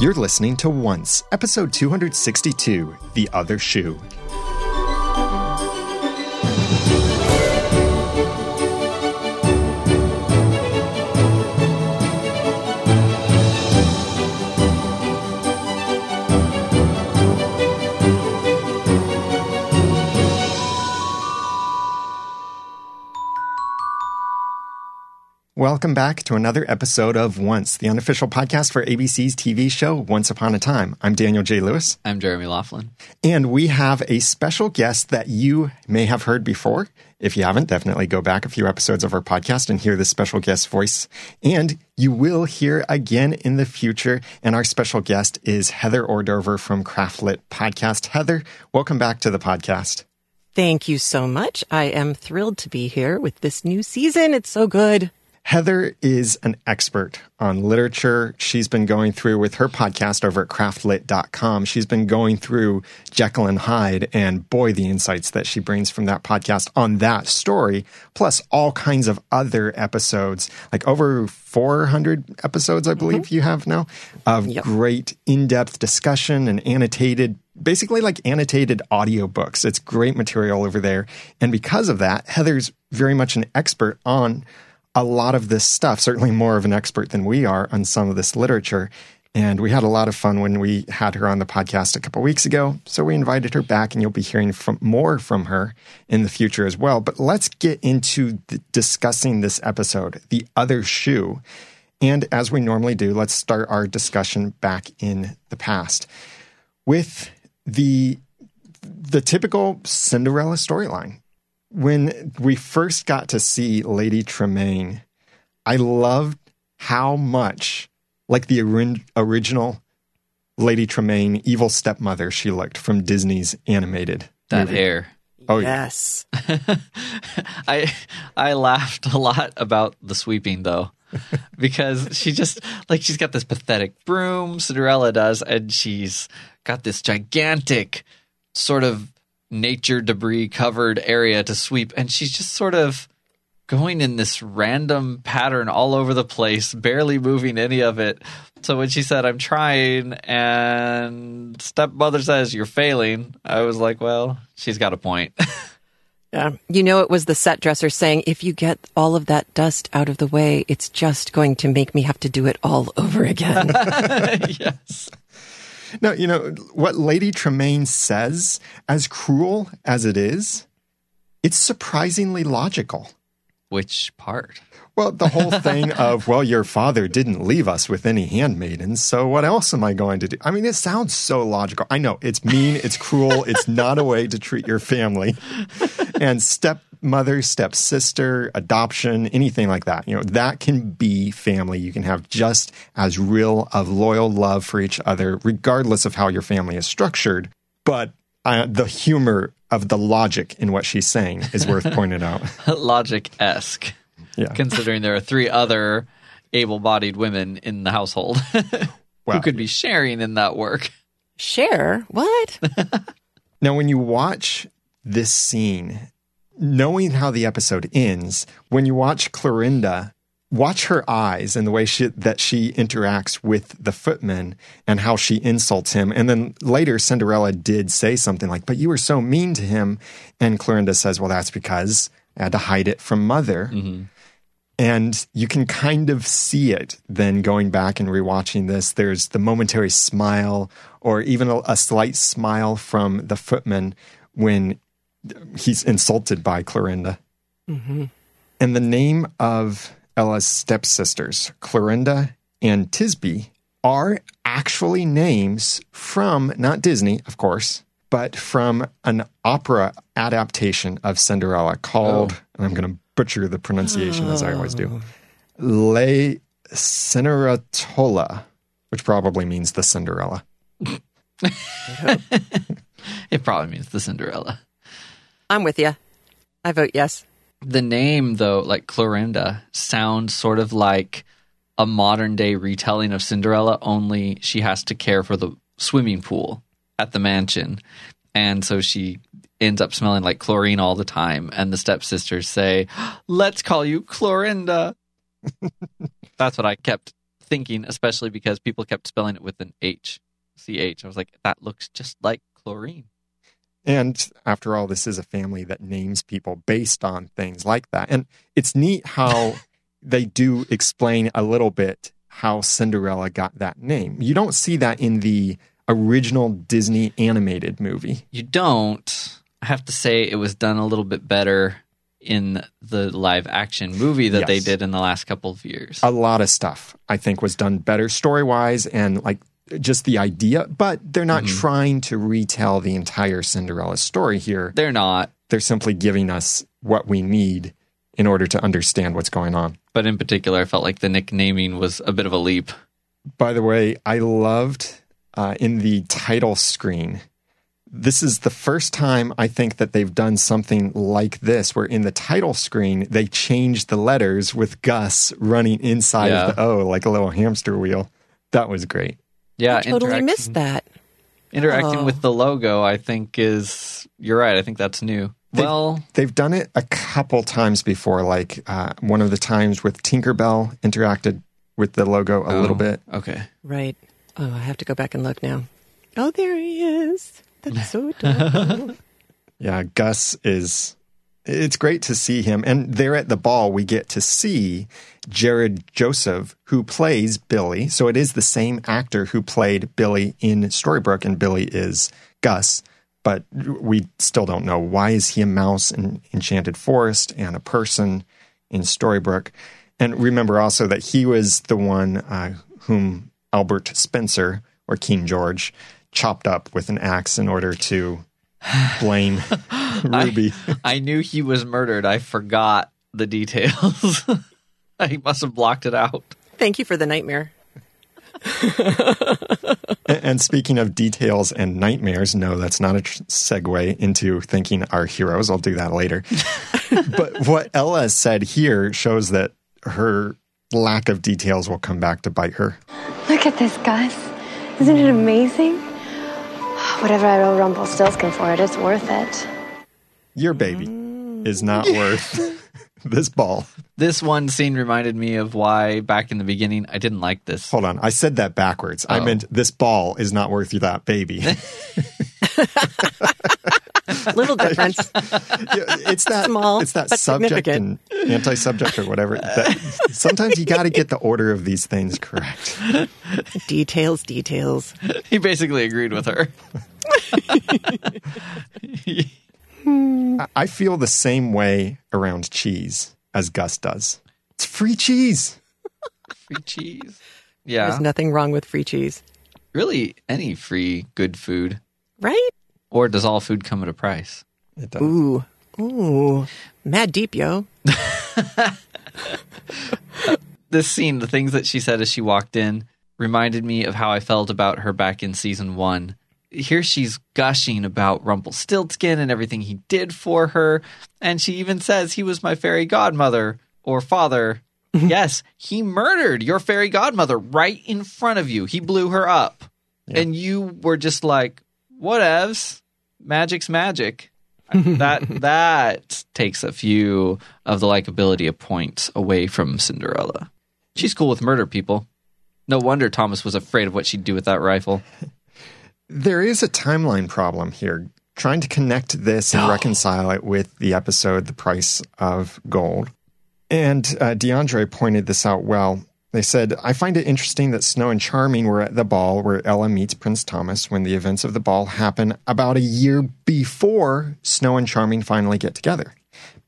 You're listening to Once, episode 262 The Other Shoe. Welcome back to another episode of Once, the unofficial podcast for ABC's TV show Once Upon a Time. I'm Daniel J. Lewis. I'm Jeremy Laughlin. And we have a special guest that you may have heard before. If you haven't, definitely go back a few episodes of our podcast and hear this special guest voice. And you will hear again in the future. And our special guest is Heather Ordover from Craftlit Podcast. Heather, welcome back to the podcast. Thank you so much. I am thrilled to be here with this new season. It's so good. Heather is an expert on literature. She's been going through with her podcast over at craftlit.com. She's been going through Jekyll and Hyde and boy, the insights that she brings from that podcast on that story, plus all kinds of other episodes, like over 400 episodes, I believe mm-hmm. you have now of yep. great in-depth discussion and annotated basically like annotated audiobooks. It's great material over there. And because of that, Heather's very much an expert on a lot of this stuff, certainly more of an expert than we are on some of this literature. And we had a lot of fun when we had her on the podcast a couple weeks ago. So we invited her back, and you'll be hearing from more from her in the future as well. But let's get into discussing this episode, The Other Shoe. And as we normally do, let's start our discussion back in the past with the the typical Cinderella storyline when we first got to see Lady Tremaine, I loved how much like the original Lady Tremaine, evil stepmother she looked from Disney's animated. That movie. hair. Oh yes. I I laughed a lot about the sweeping though. because she just like she's got this pathetic broom, Cinderella does, and she's got this gigantic sort of nature debris covered area to sweep. And she's just sort of going in this random pattern all over the place barely moving any of it. So when she said i'm trying and stepmother says you're failing i was like well she's got a point. Yeah. You know it was the set dresser saying if you get all of that dust out of the way it's just going to make me have to do it all over again. Yes no, you know, what Lady Tremaine says, as cruel as it is, it's surprisingly logical. Which part? Well, the whole thing of, well, your father didn't leave us with any handmaidens, so what else am I going to do? I mean, it sounds so logical. I know it's mean, it's cruel, it's not a way to treat your family. And step mother, stepsister, adoption, anything like that. You know, that can be family. You can have just as real of loyal love for each other, regardless of how your family is structured. But uh, the humor of the logic in what she's saying is worth pointing out. logic esque. Yeah. Considering there are three other able bodied women in the household well, who could be sharing in that work. Share? What? now, when you watch this scene knowing how the episode ends, when you watch Clorinda, watch her eyes and the way she, that she interacts with the footman and how she insults him. And then later, Cinderella did say something like, But you were so mean to him. And Clorinda says, Well, that's because I had to hide it from mother. Mm-hmm. And you can kind of see it then going back and rewatching this. There's the momentary smile or even a, a slight smile from the footman when he's insulted by Clorinda. Mm-hmm. And the name of Ella's stepsisters, Clorinda and Tisbe, are actually names from not Disney, of course, but from an opera adaptation of Cinderella called, oh. and I'm going to butcher the pronunciation oh. as I always do, Le Cenerentola, which probably means the Cinderella. it probably means the Cinderella. I'm with you. I vote yes. The name, though, like Clorinda, sounds sort of like a modern day retelling of Cinderella, only she has to care for the swimming pool at the mansion. And so she ends up smelling like chlorine all the time. And the stepsisters say, Let's call you Clorinda. That's what I kept thinking, especially because people kept spelling it with an H, C H. I was like, that looks just like chlorine. And after all, this is a family that names people based on things like that. And it's neat how they do explain a little bit how Cinderella got that name. You don't see that in the original Disney animated movie. You don't. I have to say, it was done a little bit better in the live action movie that they did in the last couple of years. A lot of stuff I think was done better story wise and like just the idea, but they're not trying to retell the entire Cinderella story here. They're not, They're simply giving us what we need in order to understand what's going on. but in particular, I felt like the nicknaming was a bit of a leap. By the way, I loved uh, in the title screen. This is the first time I think that they've done something like this, where in the title screen, they changed the letters with Gus running inside Yeah. of the O like a little hamster wheel. That was great. Yeah, I totally missed that. interacting Oh. with the logo. I think is you're right. I think that's new. They- well, They've done it a couple times before, like uh, one of the times with Tinkerbell interacted with the logo a little oh, bit. Okay. Right. Oh, I have to go back and look now. Oh, there he is. That's so adorable. Yeah, Gus is. It's great to see him. And there at the ball, we get to see Jarod Joseph, who plays Billy. So it is the same actor who played Billy in Storybrooke, and Billy is Gus. But we still don't know why is he a mouse in Enchanted Forest and a person in Storybrooke. And remember also that he was the one uh, whom Albert Spencer or King George chopped up with an axe in order to blame Ruby. I knew he was murdered. I forgot the details. I must have blocked it out. Thank you for the nightmare. And- And speaking of details and nightmares, no, that's not a tr- segue into thinking our heroes. I'll do that later. but what Ella said here shows that her lack of details will come back to bite her. Look at this, Gus. Isn't it amazing? Whatever I owe Rumpelstiltskin for it, it's worth it. Your baby is not worth this ball. This one scene reminded me of why back in the beginning I didn't like this. Hold on. I said that backwards. I Oh. meant this ball is not worth you that baby. Little difference. Yeah, it's that Small, it's that but subject significant. and anti-subject or whatever. That, sometimes you got to get the order of these things correct. details, details. He basically agreed with her. I- I feel the same way around cheese as Gus does. It's free cheese. Free cheese. Yeah. There's nothing wrong with free cheese. Really, any free good food. Right? Or does all food come at a price? It does. Ooh. Ooh. Mad deep, yo. this scene, the things that she said as she walked in, reminded me of how I felt about her back in season one. Here she's gushing about Rumpelstiltskin and everything he did for her. And she even says he was my fairy godmother or father. yes, he murdered your fairy godmother right in front of you. He blew her up. And you were just like, whatevs. Magic's magic. that that takes a few of the likability of points away from Cinderella. She's cool with murder people. No wonder Thomas was afraid of what she'd do with that rifle. There is a timeline problem here. Trying to connect this and reconcile it with the episode "The Price of Gold." And uh, DeAndre pointed this out well. They said, I find it interesting that Snow and Charming were at the ball where Ella meets Prince Thomas when the events of the ball happen about a year before Snow and Charming finally get together.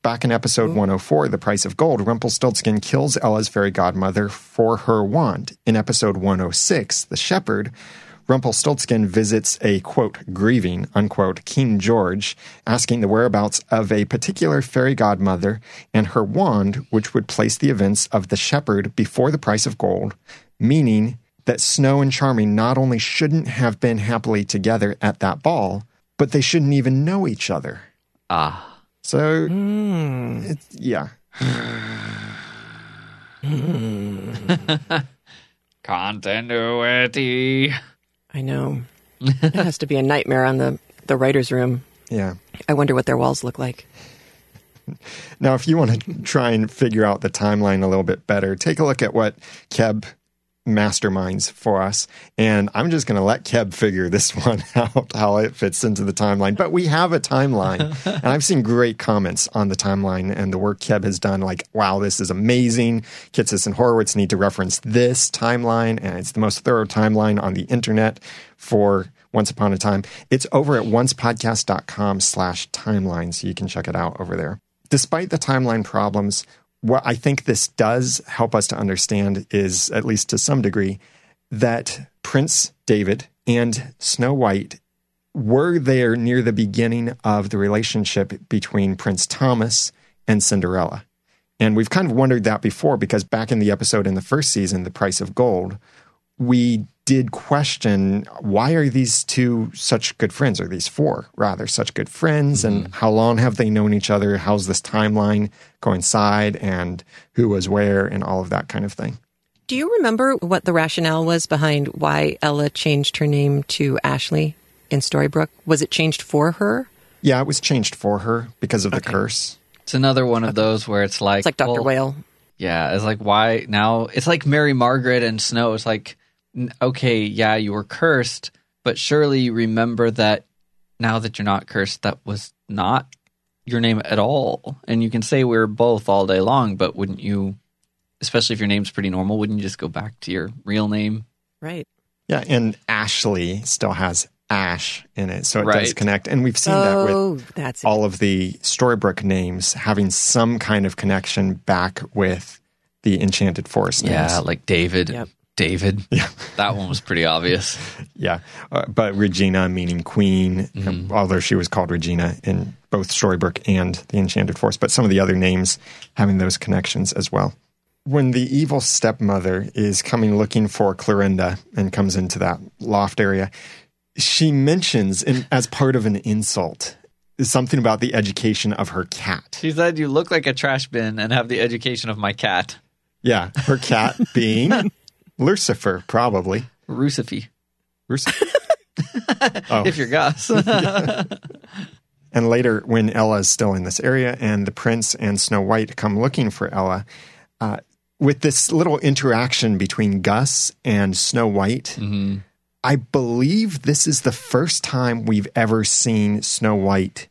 Back in episode 104, The Price of Gold, Rumpelstiltskin kills Ella's fairy godmother for her wand. In episode 106, The Shepherd, Rumpelstiltskin visits a quote grieving unquote King George, asking the whereabouts of a particular fairy godmother and her wand, which would place the events of the shepherd before the price of gold, meaning that Snow and Charming not only shouldn't have been happily together at that ball, but they shouldn't even know each other. Ah. So, it's, yeah. Continuity. I know. it has to be a nightmare on the, the writer's room. Yeah. I wonder what their walls look like. Now, if you want to try and figure out the timeline a little bit better, take a look at what Keb masterminds for us. And I'm just going to let Keb figure this one out, how it fits into the timeline. But we have a timeline. and I've seen great comments on the timeline and the work Keb has done. Like, wow, this is amazing. Kitsis and Horowitz need to reference this timeline. And it's the most thorough timeline on the internet for Once Upon a Time. It's over at oncepodcast.com slash timeline. So you can check it out over there. Despite the timeline problems, what I think this does help us to understand is, at least to some degree, that Prince David and Snow White were there near the beginning of the relationship between Prince Thomas and Cinderella. And we've kind of wondered that before because back in the episode in the first season, The Price of Gold, we did question why are these two such good friends, or these four rather such good friends, mm-hmm. and how long have they known each other? How's this timeline coincide, and who was where, and all of that kind of thing. Do you remember what the rationale was behind why Ella changed her name to Ashley in Storybrooke? Was it changed for her? Yeah, it was changed for her because of the okay. curse. It's another one of those where it's like it's like Doctor well, Whale. Yeah, it's like why now? It's like Mary Margaret and Snow. It's like okay, yeah, you were cursed, but surely you remember that now that you're not cursed, that was not your name at all. And you can say we're both all day long, but wouldn't you, especially if your name's pretty normal, wouldn't you just go back to your real name? Right. Yeah, and Ashley still has Ash in it, so it right. does connect. And we've seen oh, that with oh, that's all of the Storybrooke names having some kind of connection back with the Enchanted Forest names. Yeah, like David. Yep. David. Yeah. that one was pretty obvious. Yeah. Uh, but Regina, meaning queen, mm-hmm. um, although she was called Regina in both Storybrooke and The Enchanted Forest, but some of the other names having those connections as well. When the evil stepmother is coming looking for Clorinda and comes into that loft area, she mentions, in, as part of an insult, something about the education of her cat. She said, You look like a trash bin and have the education of my cat. Yeah, her cat being Lucifer, probably. Rucifer. Rucifer. oh. If you're Gus. and later, when Ella is still in this area and the prince and Snow White come looking for Ella, uh, with this little interaction between Gus and Snow White, mm-hmm. I believe this is the first time we've ever seen Snow White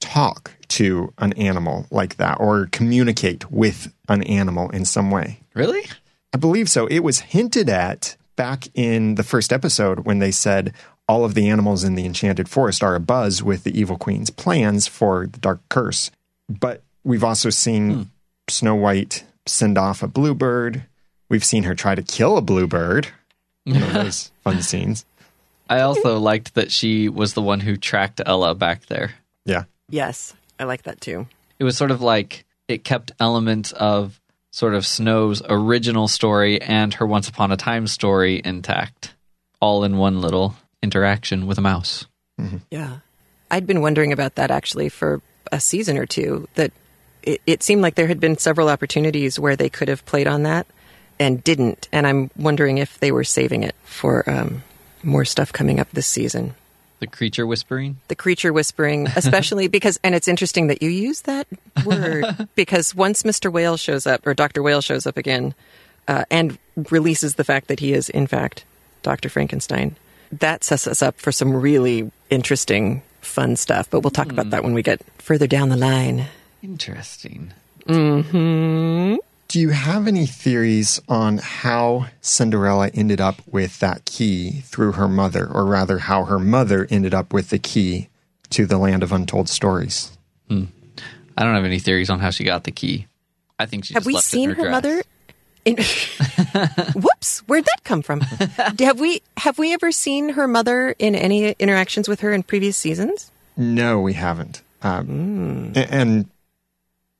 talk to an animal like that or communicate with an animal in some way. Really? I believe so. It was hinted at back in the first episode when they said all of the animals in the enchanted forest are abuzz with the evil queen's plans for the dark curse. But we've also seen hmm. Snow White send off a bluebird. We've seen her try to kill a bluebird. those fun scenes. I also liked that she was the one who tracked Ella back there. Yeah. Yes, I like that too. It was sort of like it kept elements of sort of Snow's original story and her Once Upon a Time story intact, all in one little interaction with a mouse. Mm-hmm. Yeah. I'd been wondering about that actually for a season or two, that it, it seemed like there had been several opportunities where they could have played on that and didn't. And I'm wondering if they were saving it for um, more stuff coming up this season. The creature whispering? The creature whispering, especially because, and it's interesting that you use that word because once Mr. Whale shows up, or Dr. Whale shows up again, uh, and releases the fact that he is, in fact, Dr. Frankenstein, that sets us up for some really interesting, fun stuff. But we'll talk mm. about that when we get further down the line. Interesting. Hmm. Do you have any theories on how Cinderella ended up with that key through her mother, or rather, how her mother ended up with the key to the land of untold stories? Hmm. I don't have any theories on how she got the key. I think she have we seen her, her mother. In... Whoops! Where'd that come from? have we have we ever seen her mother in any interactions with her in previous seasons? No, we haven't. Um, mm. And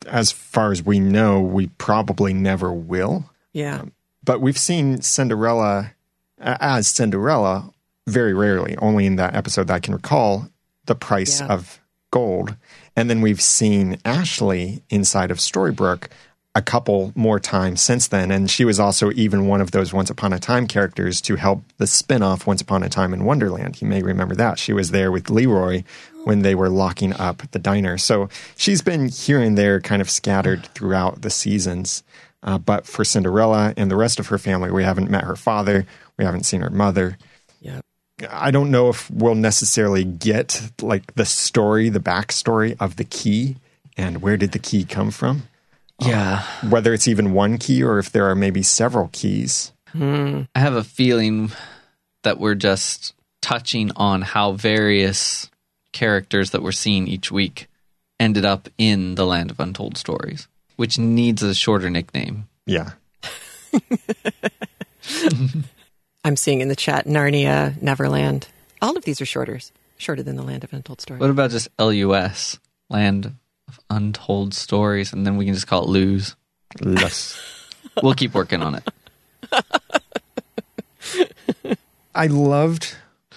as far as we know, we probably never will. Yeah. Um, but we've seen Cinderella as Cinderella very rarely, only in that episode that I can recall, the price yeah. of gold. And then we've seen Ashley inside of Storybrooke a couple more times since then. And she was also even one of those Once Upon a Time characters to help the spin-off Once Upon a Time in Wonderland. You may remember that. She was there with Leroy when they were locking up the diner. So she's been here and there kind of scattered throughout the seasons. Uh, but for Cinderella and the rest of her family, we haven't met her father, we haven't seen her mother. Yeah. I don't know if we'll necessarily get like the story, the backstory of the key and where did the key come from. Yeah. Whether it's even one key or if there are maybe several keys. I have a feeling that we're just touching on how various characters that we're seeing each week ended up in the land of untold stories, which needs a shorter nickname. Yeah. I'm seeing in the chat Narnia, Neverland. All of these are shorter, shorter than the Land of Untold Stories. What about just LUS, Land of Untold Stories, and then we can just call it Lose. Less. We'll keep working on it. I loved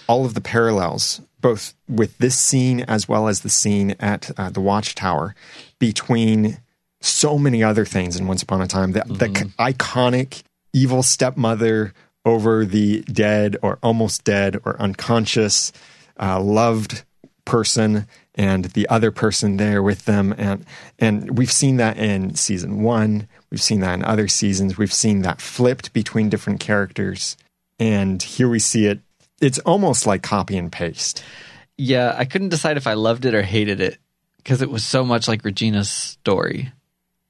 all of the parallels, both with this scene as well as the scene at uh, the Watchtower, between so many other things in Once Upon a Time. The, the c- iconic evil stepmother over the dead or almost dead or unconscious, uh, loved person and the other person there with them. And and we've seen that in season 1 we've seen that in other seasons. We've seen that flipped between different characters. And here we see it it's almost like copy and paste. Yeah, I couldn't decide if I loved it or hated it because it was so much like Regina's story,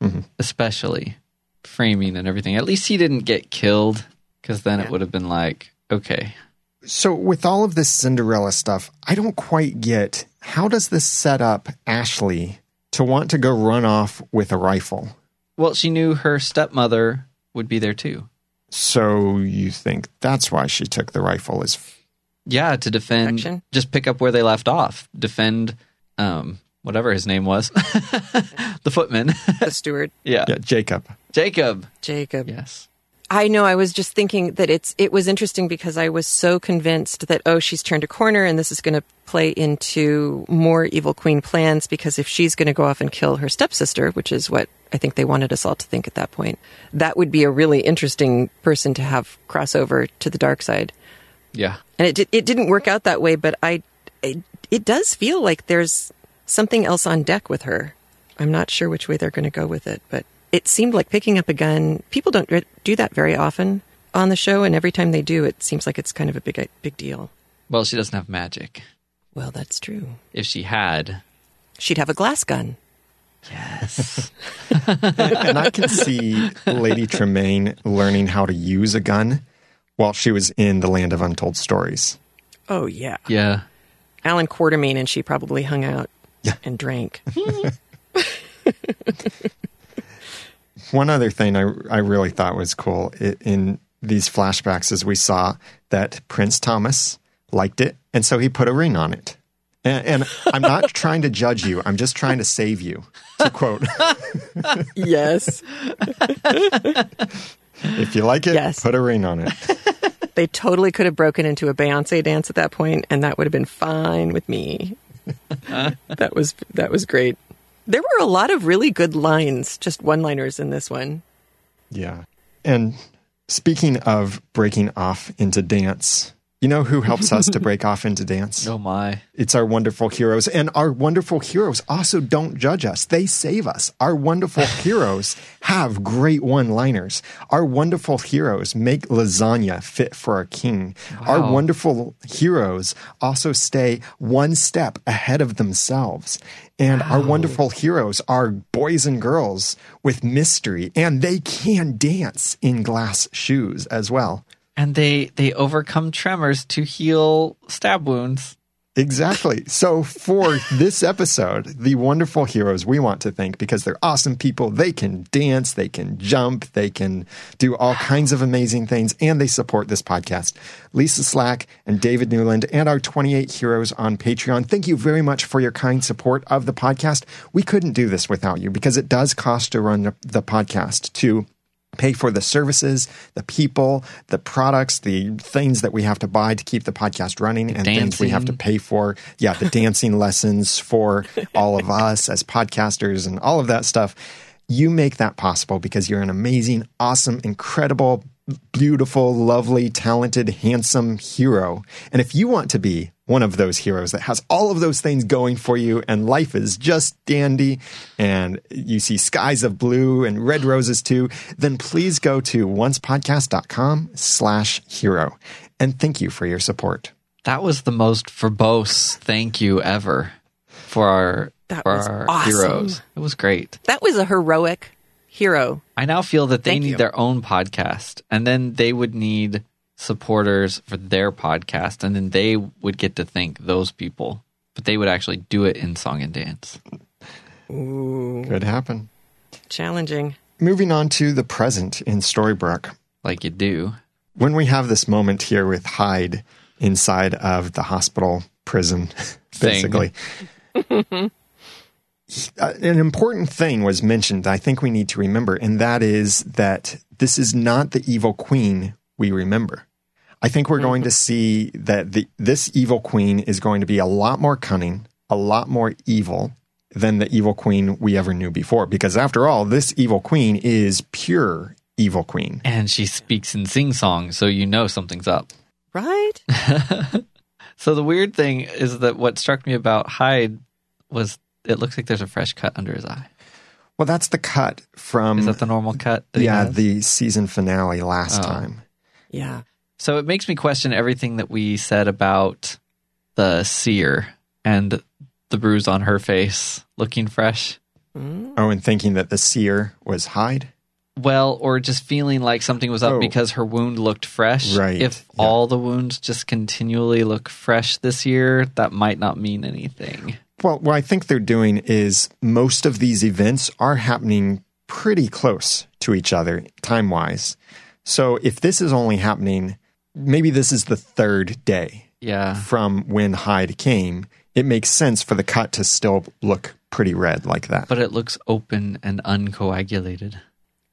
mm-hmm. especially framing and everything. At least he didn't get killed because then it would have been like, okay, so with all of this cinderella stuff i don't quite get how does this set up ashley to want to go run off with a rifle? Well, she knew her stepmother would be there too. so you think that's why she took the rifle is Yeah, to defend, Protection? just pick up where they left off, defend, um, whatever his name was, the footman. the steward, yeah. yeah jacob Jacob. Jacob. Yes. I know. I was just thinking that it's it was interesting because I was so convinced that oh she's turned a corner and this is going to play into more evil queen plans because if she's going to go off and kill her stepsister, which is what I think they wanted us all to think at that point, that would be a really interesting person to have cross over to the dark side. Yeah. And it it didn't work out that way, but I it, it does feel like there's something else on deck with her. I'm not sure which way they're going to go with it, but it seemed like picking up a gun. People don't do that very often on the show, and every time they do, it seems like it's kind of a big big deal. Well, she doesn't have magic. Well, that's true. If she had, She'd have a glass gun. yes. and I can see Lady Tremaine learning how to use a gun while she was in the land of untold stories. Oh yeah, yeah. Allan Quatermain and she probably hung out Yeah. and drank. One other thing I, I really thought was cool i in these flashbacks is we saw that Prince Thomas liked it, and so he put a ring on it. And, and I'm not trying to judge you; I'm just trying to save you. To quote, yes, if you like it, Yes. put a ring on it. they totally could have broken into a Beyonce dance at that point, and that would have been fine with me. that was that was great. There were a lot of really good lines, just one-liners in this one. Yeah. And speaking of breaking off into dance, you know who helps us to break off into dance? Oh my. It's our wonderful heroes. And our wonderful heroes also don't judge us. They save us. Our wonderful heroes have great one liners. Our wonderful heroes make lasagna fit for a king. Our wonderful heroes also stay one step ahead of themselves. And our wonderful heroes are boys and girls with mystery, and they can dance in glass shoes as well. And they they overcome tremors to heal stab wounds. Exactly. So for this episode, the wonderful heroes we want to thank because they're awesome people. They can dance, they can jump, they can do all kinds of amazing things, and they support this podcast. Lisa Slack and David Newland and our 28 heroes on Patreon. Thank you very much for your kind support of the podcast. We couldn't do this without you because it does cost to run the- the podcast to pay for the services, the people, the products, the things that we have to buy to keep the podcast running, and things we have to pay for. Yeah, the dancing lessons for all of us as podcasters and all of that stuff. You make that possible because you're an amazing, awesome, incredible beautiful, lovely, talented, handsome hero. And if you want to be one of those heroes that has all of those things going for you and life is just dandy and you see skies of blue and red roses too, then please go to oncepodcast.com slash hero. And thank you for your support. That was the most verbose thank you ever for our, That for was our awesome. heroes. It was great. That was a heroic hero. I now feel that they Thank need you. their own podcast, and then they would need supporters for their podcast, and then they would get to thank those people, but they would actually do it in song and dance. Ooh. Could happen. Challenging. Moving on to the present in Storybrooke. Like you do. when we have this moment here with Hyde inside of the hospital prison, basically, an important thing was mentioned. I think we need to remember, and that is that this is not the evil queen we remember. I think we're going to mm-hmm. see that the, this evil queen is going to be a lot more cunning, a lot more evil than the evil queen we ever knew before. Because after all, this evil queen is pure evil queen. And she speaks in sing song, so you know something's up. Right? So the weird thing is that what struck me about Hyde was it looks like there's a fresh cut under his eye. Well, that's the cut from Is that the normal cut? that he yeah has? the season finale last Oh. time. Yeah. So it makes me question everything that we said about the seer and the bruise on her face looking fresh. Mm. Oh, and thinking that the seer was Hyde. Well, or just feeling like something was up Oh. because her wound looked fresh. Right, If yeah. all the wounds just continually look fresh this year, that might not mean anything. Well, what I think they're doing is most of these events are happening pretty close to each other time wise. So if this is only happening, maybe this is the third day Yeah. from when Hyde came. It makes sense for the cut to still look pretty red like that. But it looks open and uncoagulated.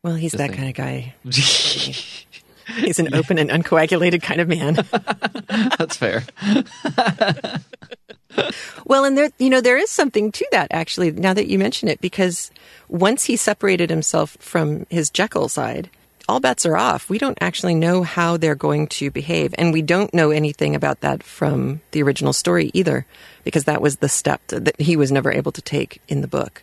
Well, he's that thing. kind of guy. He's an open and uncoagulated kind of man. That's fair. Well, and there, you know, there is something to that actually. Now that you mention it, because once he separated himself from his Jekyll side, all bets are off. We don't actually know how they're going to behave, and we don't know anything about that from the original story either, because that was the step that he was never able to take in the book.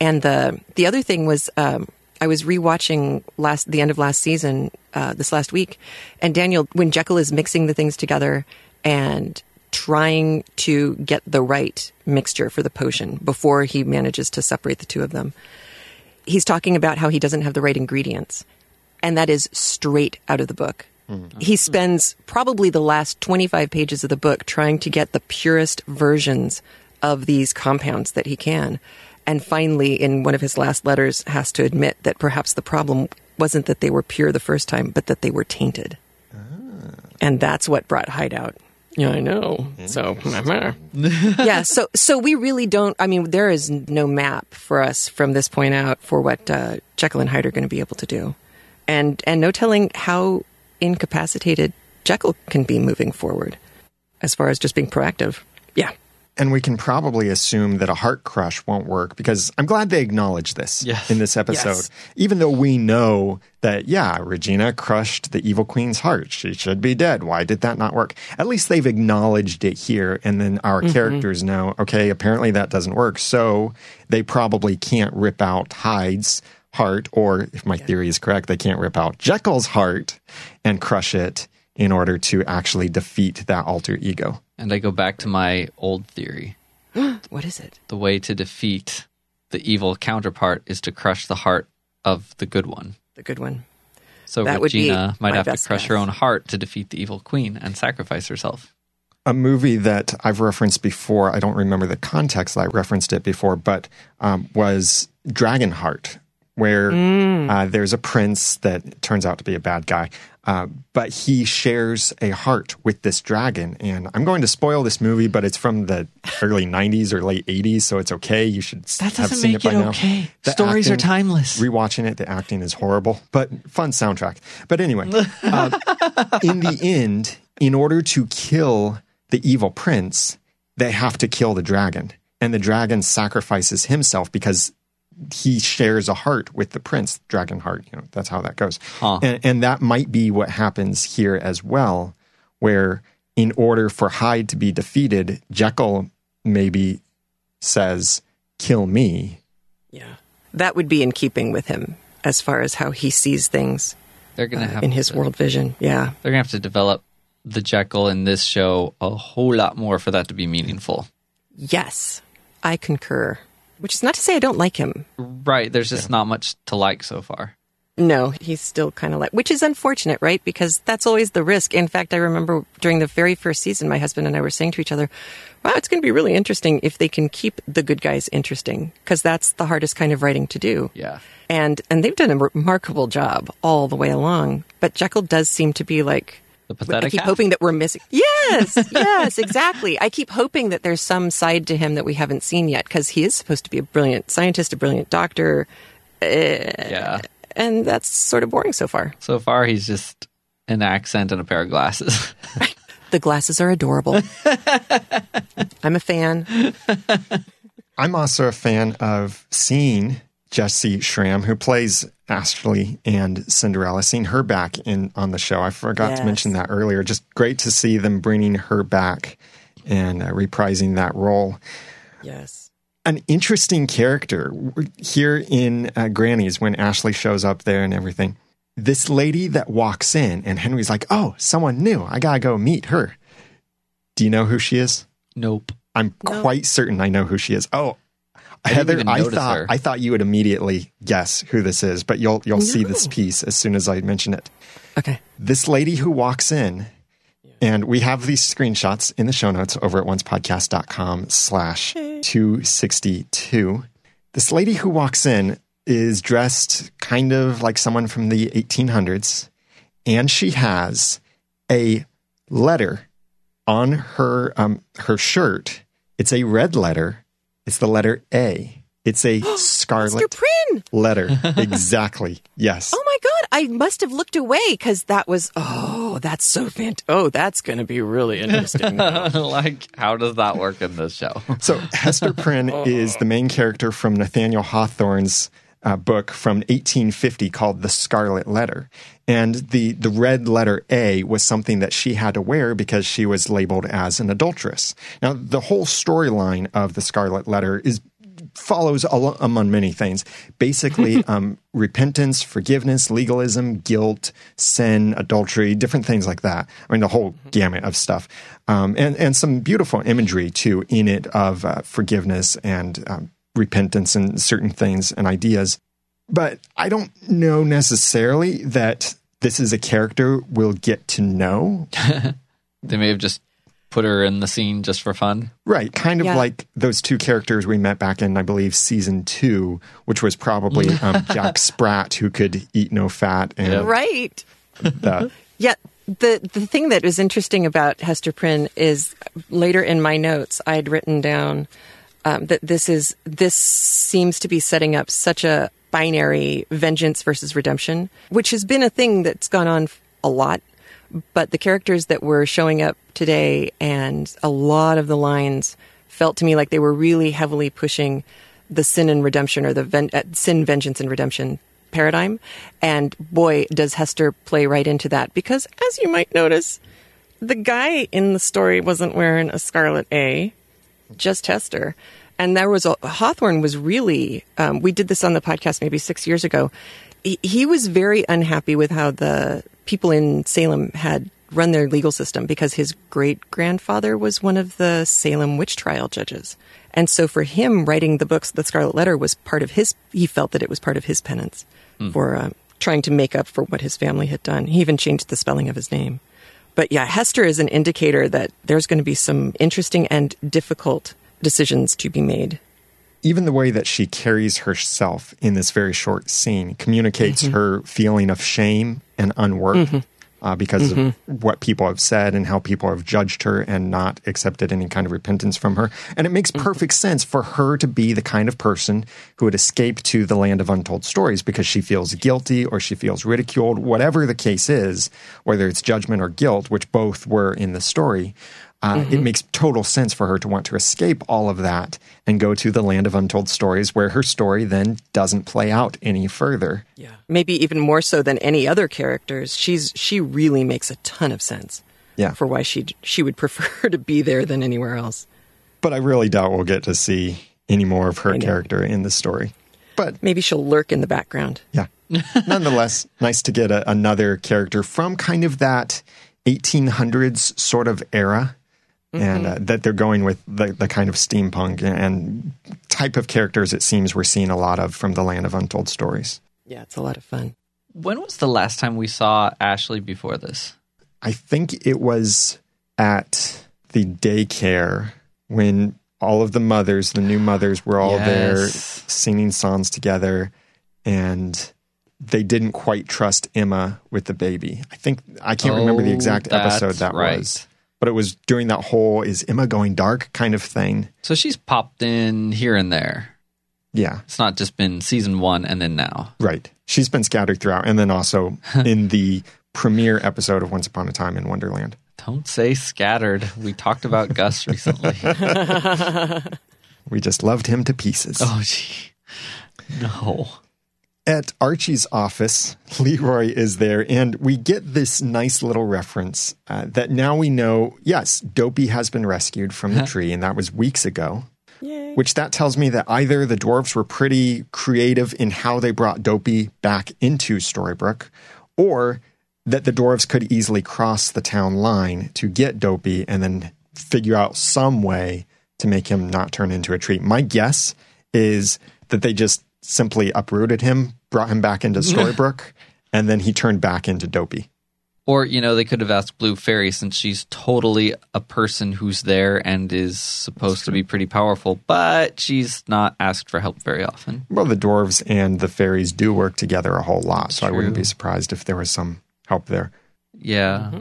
And the the other thing was, um, I was rewatching last the end of last season uh, this last week, and Daniel, when Jekyll is mixing the things together and trying to get the right mixture for the potion before he manages to separate the two of them, he's talking about how he doesn't have the right ingredients, and that is straight out of the book. Mm-hmm. He spends probably the last 25 pages of the book trying to get the purest versions of these compounds that he can. And finally, in one of his last letters, has to admit that perhaps the problem wasn't that they were pure the first time, but that they were tainted. Ah. And that's what brought Hyde out. Yeah, I know. So, yeah. So, so we really don't. I mean, there is no map for us from this point out for what uh, Jekyll and Hyde are going to be able to do, and and no telling how incapacitated Jekyll can be moving forward, as far as just being proactive. Yeah. And we can probably assume that a heart crush won't work because I'm glad they acknowledge this Yes. in this episode. Yes. Even though we know that, yeah, Regina crushed the evil queen's heart. She should be dead. Why did that not work? At least they've acknowledged it here. And then our mm-hmm. characters know, okay, apparently that doesn't work. So they probably can't rip out Hyde's heart, or if my theory is correct, they can't rip out Jekyll's heart and crush it in order to actually defeat that alter ego. And I go back to my old theory. What is it? The way to defeat the evil counterpart is to crush the heart of the good one. The good one. So That would be Regina might have to best crush her own heart to defeat the evil queen and sacrifice herself. a movie that I've referenced before. I don't remember the context that I referenced it before, but um, was Dragonheart, where uh, there's a prince that turns out to be a bad guy, uh, but he shares a heart with this dragon. And I'm going to spoil this movie, but it's from the early 90s or late 80s, so it's okay. You should That have doesn't seen make it by it now. okay. The Stories are timeless. Rewatching it, the acting is horrible, but fun soundtrack. But anyway, uh, in the end, in order to kill the evil prince, they have to kill the dragon. And the dragon sacrifices himself because he shares a heart with the prince, dragon heart. You know, that's how that goes. Huh. And, and that might be what happens here as well, where in order for Hyde to be defeated, Jekyll maybe says, "Kill me." Yeah. That would be in keeping with him as far as how he sees things They're gonna uh, have in his to, world vision. Yeah. They're gonna have to develop the Jekyll in this show a whole lot more for that to be meaningful. Yes. I concur. Which is not to say I don't like him. Right. There's just not much to like so far. No, he's still kind of like, which is unfortunate, right? Because that's always the risk. In fact, I remember during the very first season, my husband and I were saying to each other, wow, it's going to be really interesting if they can keep the good guys interesting, because that's the hardest kind of writing to do. Yeah. And, and they've done a remarkable job all the way along. But Jekyll does seem to be like, The I keep half? hoping that we're missing. Yes, yes, exactly. I keep hoping that there's some side to him that we haven't seen yet because he is supposed to be a brilliant scientist, a brilliant doctor, uh, Yeah. and that's sort of boring so far. So far, he's just an accent and a pair of glasses. The glasses are adorable. I'm a fan. I'm also a fan of seeing Jessy Schram, who plays Ashley and Cinderella, seeing her back in on the show. I forgot Yes. to mention that earlier. Just great to see them bringing her back and uh, reprising that role. Yes. An interesting character here in uh, Granny's when Ashley shows up there and everything. This lady that walks in, and Henry's like, "Oh, someone new. I gotta go meet her." Do you know who she is? nope. I'm No. quite certain I know who she is. Oh, I Heather, I thought her. I thought you would immediately guess who this is, but you'll you'll see this piece as soon as I mention it. Okay. This lady who walks in, and we have these screenshots in the show notes over at oncepodcast.com slash 262. This lady who walks in is dressed kind of like someone from the 1800s, and she has a letter on her um, her shirt. It's a red letter. It's the letter A. It's a Mr. scarlet letter. Exactly. Yes. Oh my God. I must have looked away because that was, oh, that's so fant. Oh, that's going to be really interesting. like, how does that work in this show? So Hester Prynne is the main character from Nathaniel Hawthorne's uh, book from 1850 called The Scarlet Letter. And the, the red letter A was something that she had to wear because she was labeled as an adulteress. Now, the whole storyline of The Scarlet Letter is follows among many things. Basically, um, repentance, forgiveness, legalism, guilt, sin, adultery, different things like that. I mean, the whole gamut of stuff, um, and and some beautiful imagery too in it of uh, forgiveness and um, repentance and certain things and ideas. But I don't know necessarily that this is a character we'll get to know. They may have just put her in the scene just for fun. Right, kind of Yeah. like those two characters we met back in, I believe, season two, which was probably um, Jack Sprat, who could eat no fat, and Yep. right. that. Yeah. The the thing that was interesting about Hester Prynne is later in my notes I had written down um, that this is this seems to be setting up such a binary vengeance versus redemption, which has been a thing that's gone on a lot. But the characters that were showing up today and a lot of the lines felt to me like they were really heavily pushing the sin and redemption or the ven- uh, sin, vengeance, and redemption paradigm. And boy, does Hester play right into that because, as you might notice, the guy in the story wasn't wearing a scarlet A, just Hester. And there was a Hawthorne was really. Um, we did this on the podcast maybe six years ago. He, he was very unhappy with how the people in Salem had run their legal system because his great grandfather was one of the Salem witch trial judges. And so for him, writing the books, The Scarlet Letter was part of his, he felt that it was part of his penance for uh, trying to make up for what his family had done. He even changed the spelling of his name. But yeah, Hester is an indicator that there's going to be some interesting and difficult decisions to be made. Even the way that she carries herself in this very short scene communicates mm-hmm. her feeling of shame and unworth mm-hmm. uh, because of mm-hmm. what people have said and how people have judged her and not accepted any kind of repentance from her. And it makes perfect sense for her to be the kind of person who would escape to the land of untold stories because she feels guilty or she feels ridiculed, whatever the case is, whether it's judgment or guilt, which both were in the story. Uh, It makes total sense for her to want to escape all of that and go to the land of untold stories where her story then doesn't play out any further. Yeah. Maybe even more so than any other characters. She's she really makes a ton of sense. Yeah. For why she she would prefer to be there than anywhere else. But I really doubt we'll get to see any more of her character in the story. But Maybe she'll lurk in the background. yeah, nonetheless, nice to get a, another character from kind of that 1800s sort of era. And uh, that they're going with the, the kind of steampunk and type of characters it seems we're seeing a lot of from the land of untold stories. Yeah, it's a lot of fun. When was the last time we saw Ashley before this? I think it was at the daycare when all of the mothers, the new mothers, were all there singing songs together, and they didn't quite trust Emma with the baby. I think I can't remember the Oh, exact episode that right. was, but it was during that whole "Is Emma going dark?" kind of thing. So she's popped in here and there. Yeah, It's not just been season one and then now. right. She's been scattered throughout, and then also in the premiere episode of Once Upon a Time in Wonderland. Don't say scattered. We talked about Gus recently. We just loved him to pieces. Oh, gee. No. At Archie's office, Leroy is there, and we get this nice little reference uh, that now we know yes, Dopey has been rescued from the tree, and that was weeks ago. Yay. Which that tells me that either the dwarves were pretty creative in how they brought Dopey back into Storybrooke, or that the dwarves could easily cross the town line to get Dopey and then figure out some way to make him not turn into a tree. My guess is that they just simply uprooted him, brought him back into Storybrooke, and then he turned back into Dopey. Or, you know, they could have asked Blue Fairy since she's totally a person who's there and is supposed to be pretty powerful, but she's not asked for help very often. Well, the dwarves and the fairies do work together a whole lot, so I wouldn't be surprised if there was some help there. Yeah. Mm-hmm.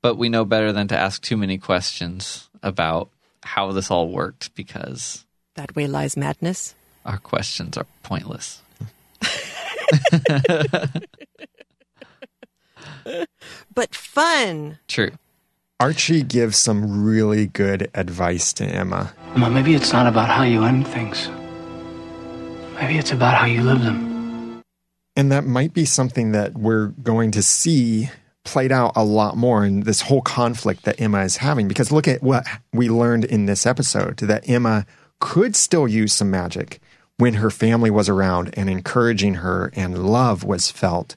But we know better than to ask too many questions about how this all worked because That way lies madness. our questions are pointless. But fun. True. Archie gives some really good advice to Emma. Emma, maybe it's not about how you end things. Maybe it's about how you live them. And that might be something that we're going to see played out a lot more in this whole conflict that Emma is having. Because look at what we learned in this episode that Emma could still use some magic when her family was around and encouraging her and love was felt.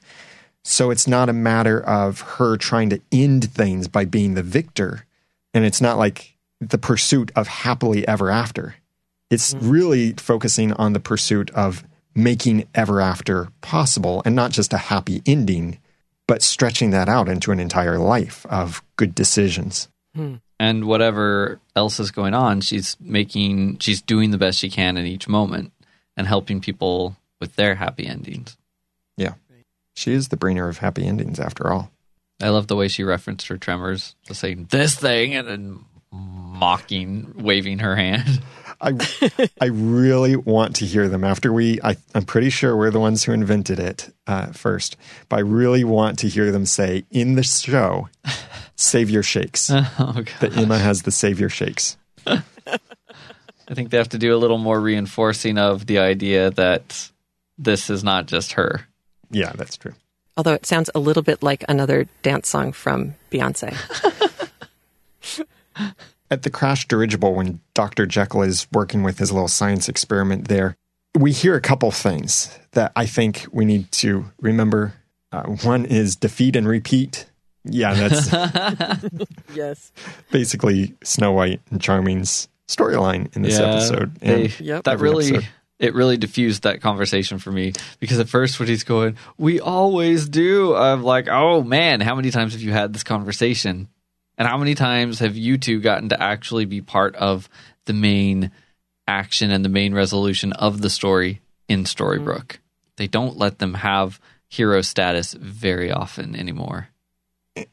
So it's not a matter of her trying to end things by being the victor. And it's not like the pursuit of happily ever after. It's mm-hmm. really focusing on the pursuit of making ever after possible and not just a happy ending, but stretching that out into an entire life of good decisions. Hmm. And whatever else is going on, she's making, she's doing the best she can in each moment and helping people with their happy endings. Yeah. She is the bringer of happy endings after all. I love the way she referenced her tremors, just saying this thing and then mocking, waving her hand. I I really want to hear them after we. I, I'm pretty sure we're the ones who invented it uh, first, but I really want to hear them say in the show, "Savior shakes." oh, that Emma has the savior shakes. I think they have to do a little more reinforcing of the idea that this is not just her. Yeah, that's true. Although it sounds a little bit like another dance song from Beyonce. At the crash dirigible, when Dr. Jekyll is working with his little science experiment there, we hear a couple things that I think we need to remember. Uh, one is defeat and repeat. Yeah, that's yes. basically Snow White and Charming's storyline in this episode. they- Yep. that really episode. it really diffused that conversation for me because at first when he's going, "We always do," I'm like, "Oh man, how many times have you had this conversation?" And how many times have you two gotten to actually be part of the main action and the main resolution of the story in Storybrooke? Mm-hmm. They don't let them have hero status very often anymore.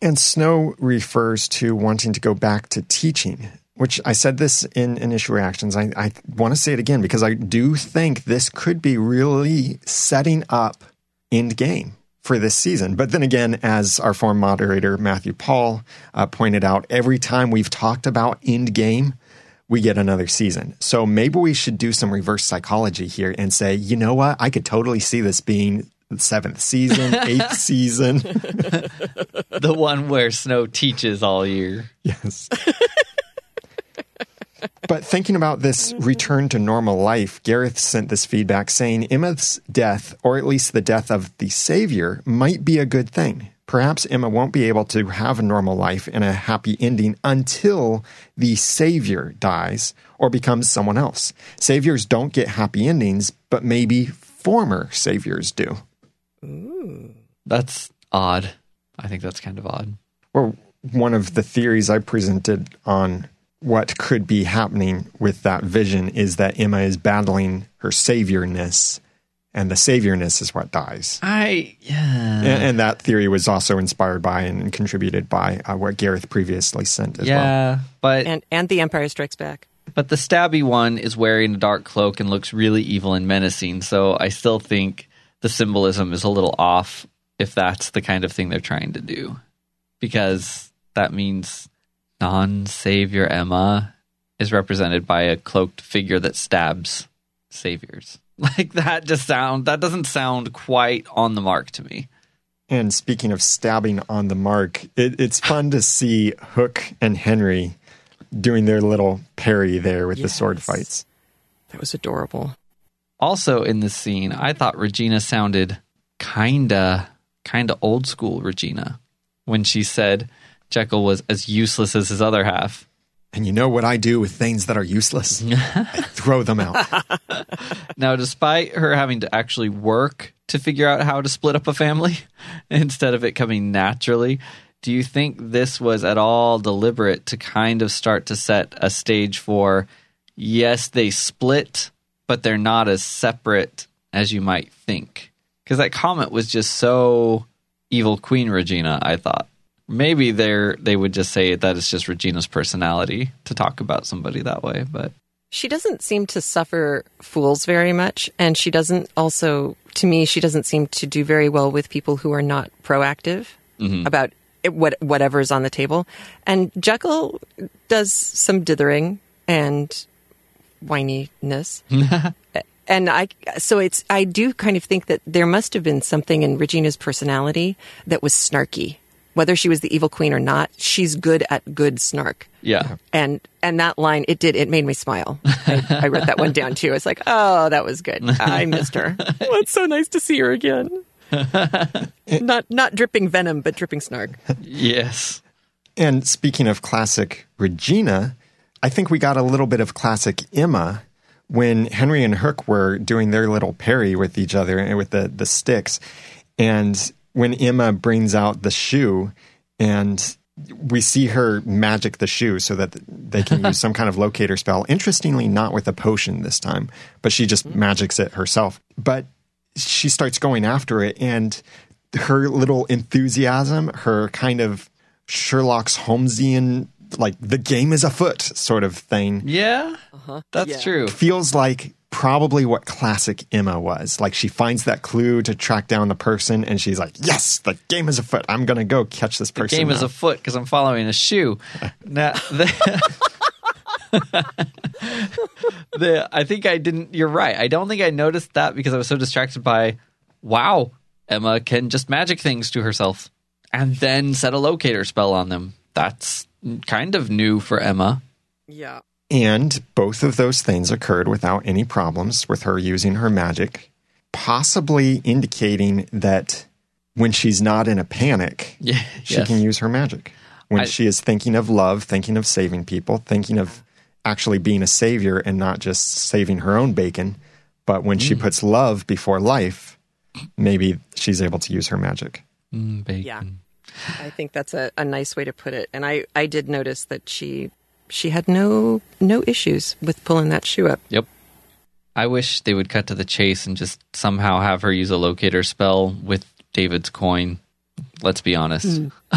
And Snow refers to wanting to go back to teaching, which I said this in initial reactions. I, I want to say it again because I do think this could be really setting up end game for this season. But then again, as our former moderator Matthew Paul uh, pointed out, every time we've talked about Endgame, we get another season. So maybe we should do some reverse psychology here and say, you know what? I could totally see this being seventh season, eighth season. the one where Snow teaches all year. Yes. but thinking about this return to normal life, Gareth sent this feedback saying Emma's death, or at least the death of the Savior, might be a good thing. Perhaps Emma won't be able to have a normal life and a happy ending until the Savior dies or becomes someone else. Saviors don't get happy endings, but maybe former Saviors do. That's odd. I think that's kind of odd. Well, one of the theories I presented on what could be happening with that vision is that Emma is battling her saviorness, and the saviorness is what dies. I yeah. And, and that theory was also inspired by and contributed by uh, what Gareth previously sent as well. yeah, but And and The Empire Strikes Back. but the stabby one is wearing a dark cloak and looks really evil and menacing. So I still think the symbolism is a little off if that's the kind of thing they're trying to do, because that means non-savior Emma is represented by a cloaked figure that stabs saviors. Like that just sound that doesn't sound quite on the mark to me. And speaking of stabbing on the mark, it, it's fun to see Hook and Henry doing their little parry there with the sword fights. That was adorable. Also in this scene, I thought Regina sounded kinda kinda old school Regina when she said Jekyll was as useless as his other half. And you know what I do with things that are useless? I throw them out. Now, despite her having to actually work to figure out how to split up a family instead of it coming naturally, do you think this was at all deliberate to kind of start to set a stage for yes, they split, but they're not as separate as you might think? Because that comment was just so evil Queen Regina, I thought. Maybe they're they would just say that it's just Regina's personality to talk about somebody that way, but She doesn't seem to suffer fools very much, and she doesn't also, to me, she doesn't seem to do very well with people who are not proactive mm-hmm. about it, what whatever's on the table. And Jekyll does some dithering and whininess. and I so it's I do kind of think that there must have been something in Regina's personality that was snarky. Whether she was the evil queen or not, she's good at good snark. Yeah. and and that line it did it made me smile. I, I wrote that one down too. It's like oh that was good. I missed her. Well, it's so nice to see her again. Not not dripping venom but dripping snark. Yes. And speaking of classic Regina, I think we got a little bit of classic Emma when Henry and Hook were doing their little parry with each other and with the, the sticks. And when Emma brings out the shoe and we see her magic the shoe so that they can use some kind of locator spell. Interestingly, not with a potion this time, but she just mm. magics it herself. But she starts going after it, and her little enthusiasm, her kind of Sherlock's Holmesian, like the game is afoot sort of thing, Yeah. Uh-huh. That's Yeah. true. feels like probably what classic Emma was. Like she finds that clue to track down the person, and she's like, "Yes, the game is afoot. I'm gonna go catch this person." The person." game is now." afoot because I'm following a shoe. Now, the, the, I think I didn't. You're right. I don't think I noticed that because I was so distracted by, wow, Emma can just magic things to herself and then set a locator spell on them. That's kind of new for Emma. yeah And both of those things occurred without any problems with her using her magic, possibly indicating that when she's not in a panic, Yeah, she yes. can use her magic. When I- she is thinking of love, thinking of saving people, thinking of actually being a savior and not just saving her own bacon, but when Mm. she puts love before life, maybe she's able to use her magic. Mm, bacon. yeah i think that's a, a nice way to put it and i i did notice that she she had no no issues with pulling that shoe up Yep. I wish they would cut to the chase and just somehow have her use a locator spell with David's coin. Let's be honest.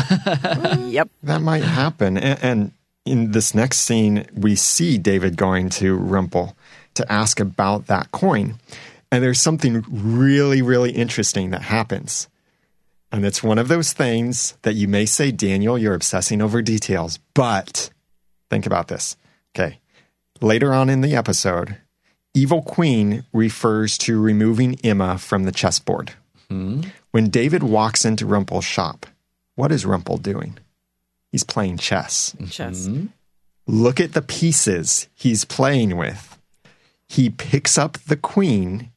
yep That might happen. And, and in this next scene, we see David going to Rumple to ask about that coin. And there's something really, really interesting that happens. And it's one of those things that you may say, Daniel, you're obsessing over details. But think about this. Okay. Later on in the episode, Evil Queen refers to removing Emma from the chessboard. Hmm? When David walks into Rumpel's shop, what is Rumpel doing? He's playing chess. Mm-hmm. Chess. Look at the pieces he's playing with. He picks up the queen,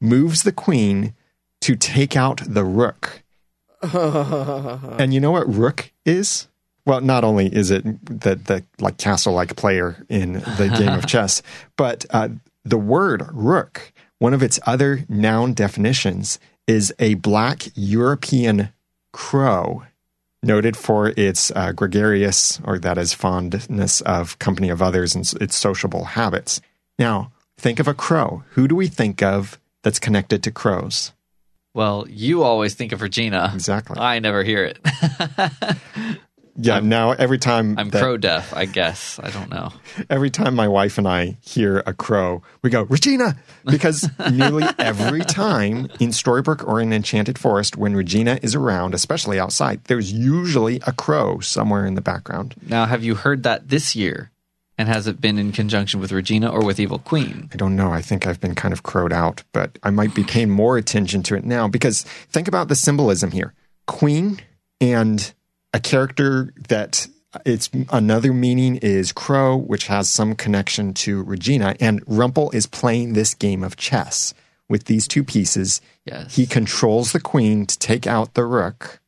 moves the queen to take out the rook. and you know what rook is? Well, not only is it the the like castle like player in the game of chess, but uh, the word rook, one of its other noun definitions, is a black European crow noted for its uh, gregarious, or that is fondness of company of others and its sociable habits. Now, think of a crow. Who do we think of that's connected to crows? Well, you always think of Regina. Exactly. I never hear it. Yeah. I'm, now every time I'm that- crow deaf, I guess. I don't know. every time my wife and I hear a crow, we go Regina because nearly every time in Storybrooke or in Enchanted Forest, when Regina is around, especially outside, there's usually a crow somewhere in the background. Now, have you heard that this year? And has it been in conjunction with Regina or with Evil Queen? I don't know. I think I've been kind of crowed out, but I might be paying more attention to it now because think about the symbolism here Queen and a character that its another meaning is crow, which has some connection to Regina. And Rumpel is playing this game of chess with these two pieces. Yes. He controls the queen to take out the rook.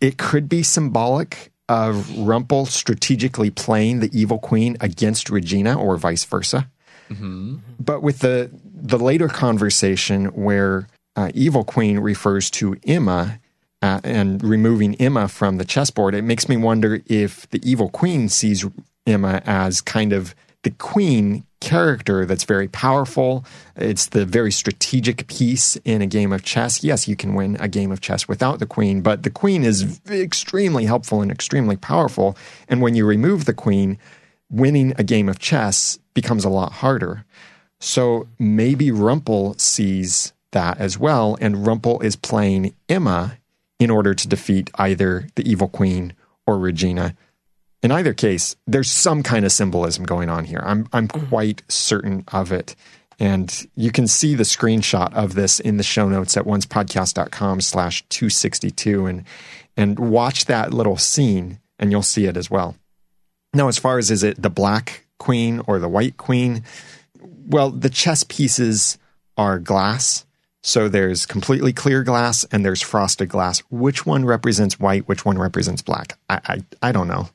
It could be symbolic of Rumpel strategically playing the evil queen against Regina or vice versa. But with the the later conversation where uh, Evil Queen refers to Emma uh, and removing Emma from the chessboard, it makes me wonder if the Evil Queen sees Emma as kind of the queen character that's very powerful. It's the very strategic piece in a game of chess. Yes, you can win a game of chess without the queen, but the queen is extremely helpful and extremely powerful. And when you remove the queen, winning a game of chess becomes a lot harder. So maybe Rumpel sees that as well, and Rumpel is playing Emma in order to defeat either the evil queen or Regina. In either case, there's some kind of symbolism going on here. I'm I'm mm-hmm. quite certain of it. And you can see the screenshot of this in the show notes at oncepodcast.com slash 262 and and watch that little scene and you'll see it as well. Now, as far as is it the black queen or the white queen? Well, the chess pieces are glass. So there's completely clear glass and there's frosted glass. Which one represents white? Which one represents black? I, I, I don't know.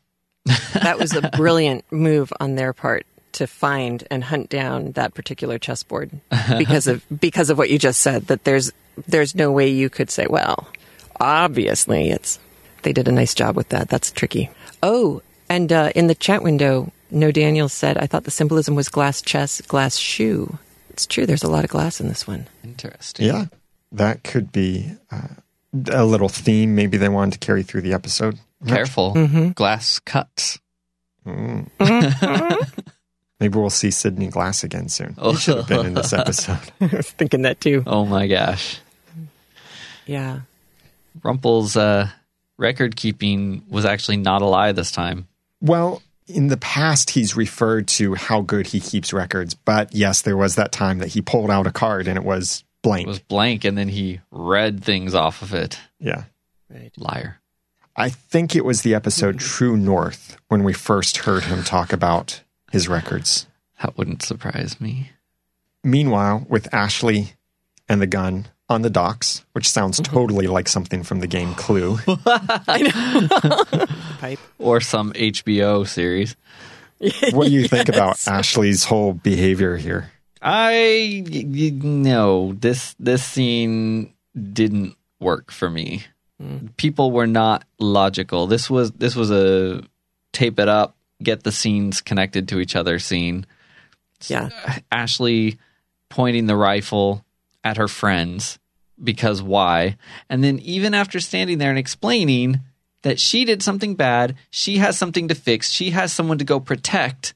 That was a brilliant move on their part to find and hunt down that particular chessboard because of because of what you just said. That there's there's no way you could say, well, obviously it's. They did a nice job with that. That's tricky. Oh, and uh, in the chat window, No Daniel said, I thought the symbolism was glass chess, glass shoe. It's true. There's a lot of glass in this one. Interesting. Yeah, that could be uh, a little theme. Maybe they wanted to carry through the episode. Careful. Mm-hmm. Glass cuts. Maybe we'll see Sidney Glass again soon. He should have been in this episode. I was thinking that too. Oh my gosh. Yeah. Rumpel's uh, record keeping was actually not a lie this time. Well, in the past, he's referred to how good he keeps records. But yes, there was that time that he pulled out a card and it was blank. It was blank and then he read things off of it. yeah. Right. Liar. I think it was the episode hmm. True North when we first heard him talk about his records. That wouldn't surprise me. Meanwhile, with Ashley and the gun on the docks, which sounds mm-hmm. totally like something from the game Clue. Pipe. Or some HBO series. what do you think about Ashley's whole behavior here? I y- y- no this this scene didn't work for me. Hmm. People were not logical. This was this was a tape it up, get the scenes connected to each other scene. Yeah. Uh, Ashley pointing the rifle at her friends because why? And then even after standing there and explaining that she did something bad, she has something to fix, she has someone to go protect.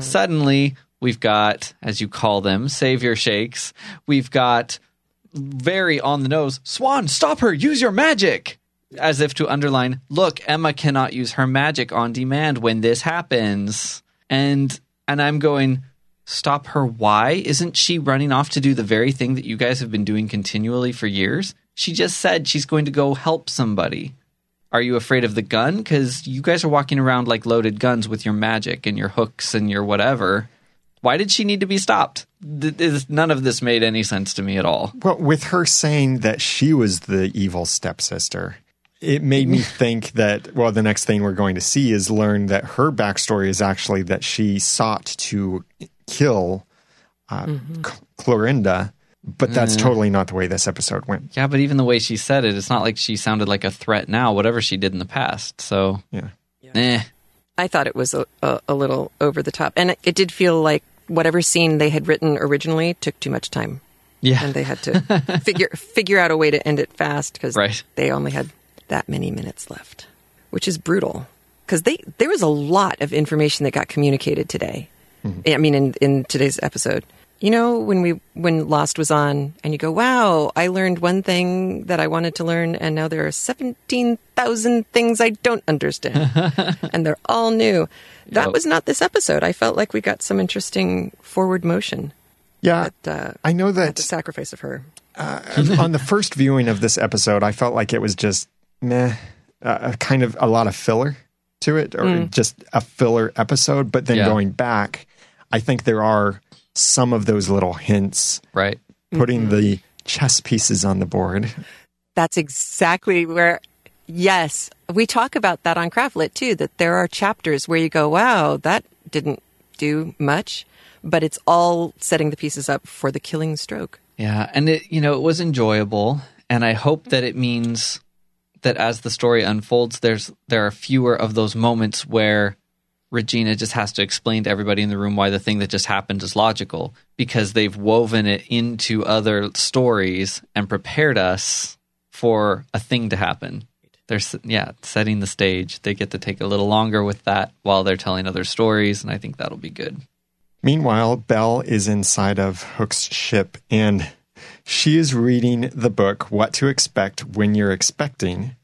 Suddenly, we've got, as you call them, savior shakes. We've got very on the nose, Swan, stop her, use your magic. as if to underline, look, Emma cannot use her magic on demand when this happens. And and I'm going, stop her why? Isn't she running off to do the very thing that you guys have been doing continually for years? She just said she's going to go help somebody. Are you afraid of the gun? Because you guys are walking around like loaded guns with your magic and your hooks and your whatever. Why did she need to be stopped? Th- None of this made any sense to me at all. Well, with her saying that she was the evil stepsister, it made me think that, well, the next thing we're going to see is learn that her backstory is actually that she sought to kill uh, C- Clorinda, but that's totally not the way this episode went. Yeah, but even the way she said it, it's not like she sounded like a threat now, whatever she did in the past. So, Yeah. eh. I thought it was a, a, a little over the top, and it, it did feel like whatever scene they had written originally took too much time, Yeah. and they had to figure figure out a way to end it fast because Right. they only had that many minutes left, which is brutal. Because they there was a lot of information that got communicated today. I mean, in in today's episode, you know, when we when Lost was on, and you go, "Wow, I learned one thing that I wanted to learn, and now there are seventeen thousand things I don't understand, and they're all new." That Yep. was not this episode. I felt like we got some interesting forward motion Yeah. at, uh, I know at the that sacrifice of her. on the first viewing of this episode, I felt like it was just meh, uh, kind of a lot of filler to it, or just a filler episode. But then Yeah. going back, I think there are some of those little hints Right. putting mm-hmm. the chess pieces on the board. That's exactly where, yes, we talk about that on Craftlit too, that there are chapters where you go, wow, that didn't do much, but it's all setting the pieces up for the killing stroke. Yeah, and it you know it was enjoyable, and I hope that it means that as the story unfolds, there's there are fewer of those moments where Regina just has to explain to everybody in the room why the thing that just happened is logical because they've woven it into other stories and prepared us for a thing to happen. They're yeah setting the stage. They get to take a little longer with that while they're telling other stories, and I think that'll be good. Meanwhile, Belle is inside of Hook's ship and she is reading the book What to Expect When You're Expecting,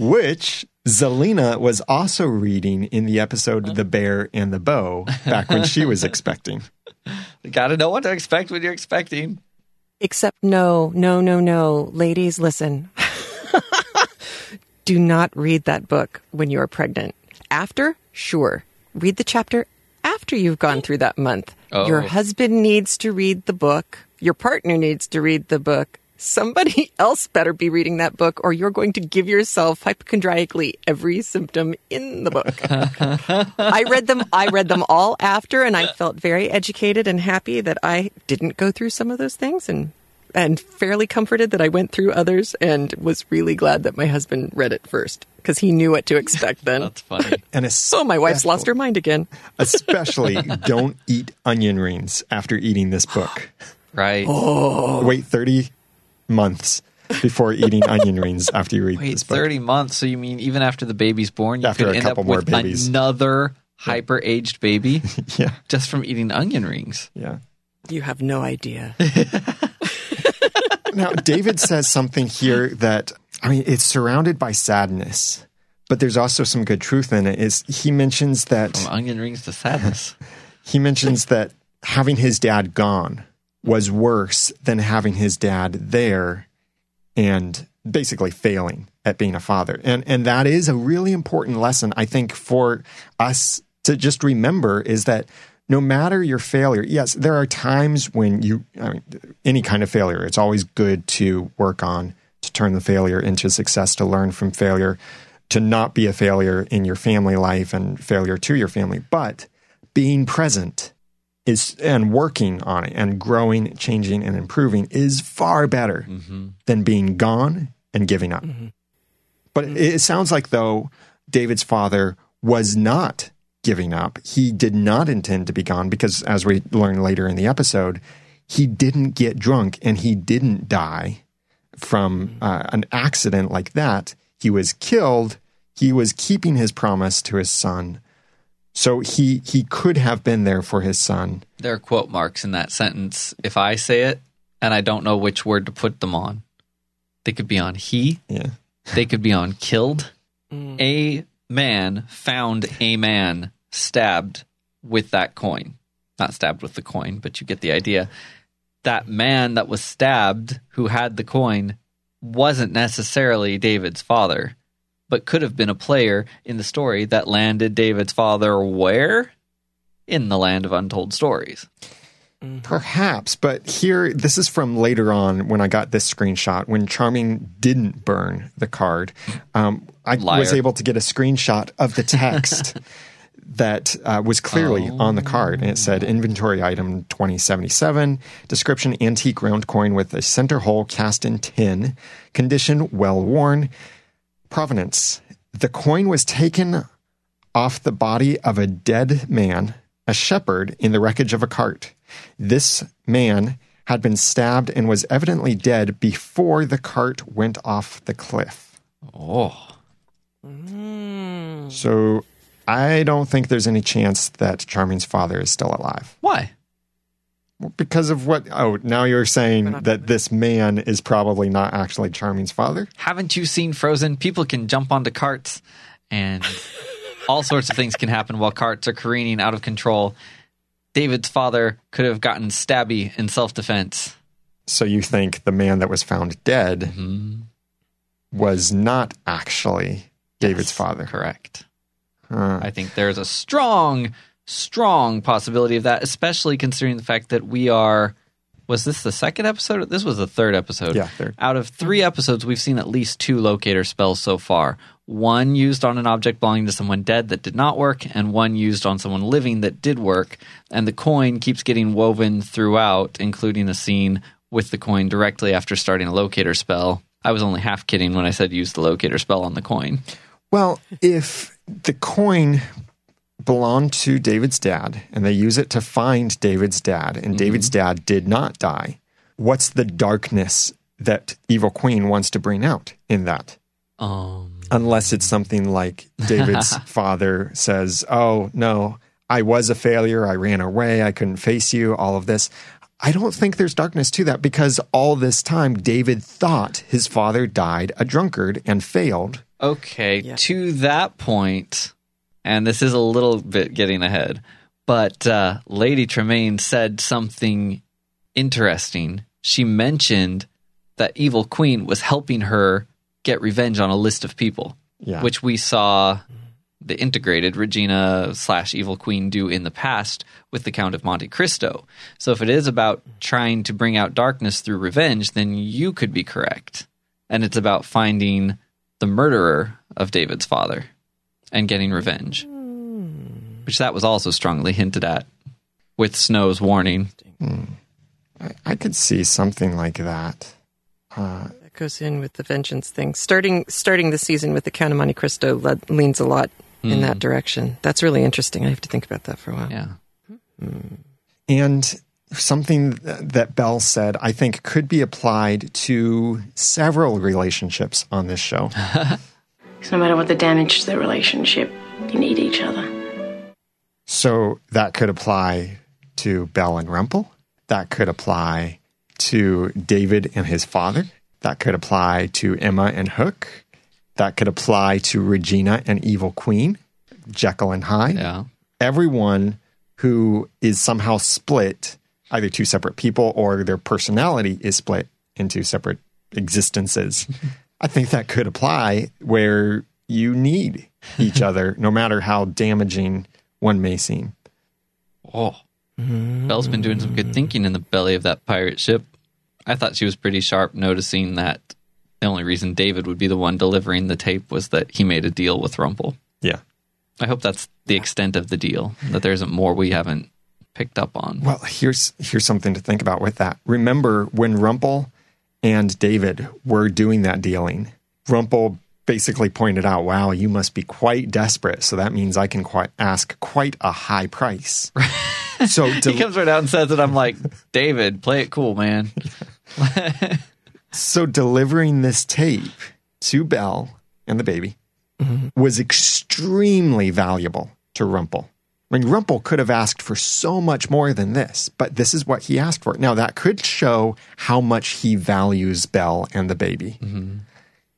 which Zelena was also reading in the episode The Bear and the Bow back when she was expecting. You got to know what to expect when you're expecting. Except no, no, no, no. Ladies, listen. Do not read that book when you are pregnant. After, sure. Read the chapter after you've gone through that month. Oh. Your husband needs to read the book. Your partner needs to read the book. Somebody else better be reading that book, or you're going to give yourself hypochondriacally every symptom in the book. I read them. I read them all after, and I felt very educated and happy that I didn't go through some of those things, and and fairly comforted that I went through others, and was really glad that my husband read it first because he knew what to expect then. That's funny. And oh, my wife's lost her mind again. Especially don't eat onion rings after eating this book. Right. Oh. Wait 30 months before eating onion rings after you read Wait, this book. 30 months. So you mean even after the baby's born, you After could a end couple up more with babies. another hyper aged baby Yeah. just from eating onion rings? Yeah. You have no idea. Now, David says something here that, I mean, it's surrounded by sadness, but there's also some good truth in it. Is he mentions that From onion rings to sadness. he mentions that having his dad gone was worse than having his dad there and basically failing at being a father. And and that is a really important lesson I think for us to just remember is that no matter your failure, yes, there are times when you I mean any kind of failure, it's always good to work on to turn the failure into success, to learn from failure, to not be a failure in your family life and failure to your family. But being present is and working on it and growing, changing, and improving is far better mm-hmm. than being gone and giving up. Mm-hmm. But mm-hmm. it, it sounds like though David's father was not giving up. He did not intend to be gone because, as we learn later in the episode, he didn't get drunk and he didn't die from uh, an accident like that. He was killed. He was keeping his promise to his son. So he he could have been there for his son. There are quote marks in that sentence. If I say it and I don't know which word to put them on, they could be on he, Yeah. they could be on killed. Mm. A man found a man stabbed with that coin. Not stabbed with the coin, but you get the idea. That man that was stabbed who had the coin wasn't necessarily David's father, but could have been a player in the story that landed David's father where? In the land of untold stories. Perhaps, but here, this is from later on when I got this screenshot when Charming didn't burn the card. Um, I Liar. was able to get a screenshot of the text that uh, was clearly on the card, and it said inventory item 2077, description antique round coin with a center hole cast in tin, condition well worn, provenance. The coin was taken off the body of a dead man, a shepherd, in the wreckage of a cart. This man had been stabbed and was evidently dead before the cart went off the cliff. Oh. So I don't think there's any chance that Charming's father is still alive. Why? Because of what? Oh, now you're saying that this man is probably not actually Charming's father? Haven't you seen Frozen? People can jump onto carts and all sorts of things can happen while carts are careening out of control. David's father could have gotten stabby in self defense. So you think the man that was found dead mm-hmm. was not actually David's father? Correct. Huh. I think there's a strong, strong possibility of that, especially considering the fact that we are. Was this the second episode? This was the third episode. Yeah, third. Out of three episodes, we've seen at least two locator spells so far. One used on an object belonging to someone dead that did not work, and one used on someone living that did work. And the coin keeps getting woven throughout, including a scene with the coin directly after starting a locator spell. I was only half kidding when I said use the locator spell on the coin. Well, if the coin belonged to David's dad and they use it to find David's dad and David's dad did not die, what's the darkness that Evil Queen wants to bring out in that? Um, Unless it's something like David's father says, Oh, no, I was a failure. I ran away. I couldn't face you, all of this. I don't think there's darkness to that because all this time David thought his father died a drunkard and failed. Okay, Yeah. to that point, and this is a little bit getting ahead, but uh, Lady Tremaine said something interesting. She mentioned that Evil Queen was helping her get revenge on a list of people, Yeah. which we saw the integrated Regina slash Evil Queen do in the past with the Count of Monte Cristo. So if it is about trying to bring out darkness through revenge, then you could be correct. And it's about finding the murderer of David's father and getting revenge, which that was also strongly hinted at with Snow's warning. Hmm. I, I could see something like that. Uh, that goes in with the vengeance thing. Starting starting the season with the Count of Monte Cristo le- leans a lot in that hmm. direction. That's really interesting. I have to think about that for a while. Yeah. Hmm. And something that Belle said, I think, could be applied to several relationships on this show. Because no matter what the damage to the relationship, you need each other. So that could apply to Belle and Rumple. That could apply to David and his father. That could apply to Emma and Hook. That could apply to Regina and Evil Queen, Jekyll and Hyde. Yeah. everyone who is somehow split, either two separate people or their personality is split into separate existences. I think that could apply where you need each other, no matter how damaging one may seem. Oh. Belle's been doing some good mm. thinking in the belly of that pirate ship. I thought she was pretty sharp noticing that the only reason David would be the one delivering the tape was that he made a deal with Rumple. Yeah. I hope that's the extent of the deal, that there isn't more we haven't picked up on. Well, here's here's something to think about with that. Remember when Rumple and David were doing that dealing, Rumple basically pointed out, "Wow, you must be quite desperate. So that means I can quite ask quite a high price." so He comes right out and says it. I'm like, David, play it cool, man. So delivering this tape to Belle and the baby mm-hmm. was extremely valuable to Rumple. I mean, Rumple could have asked for so much more than this, but this is what he asked for. Now, that could show how much he values Belle and the baby. Mm-hmm.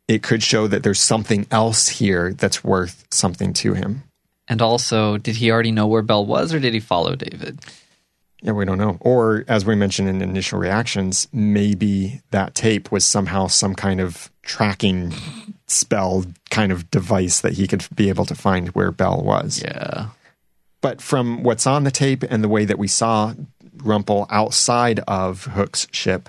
it could show that there's something else here that's worth something to him. And also, did he already know where Belle was, or did he follow David? Yeah, we don't know. Or, as we mentioned in initial reactions, maybe that tape was somehow some kind of tracking spell kind of device that he could be able to find where Belle was. Yeah. But from what's on the tape and the way that we saw Rumple outside of Hook's ship,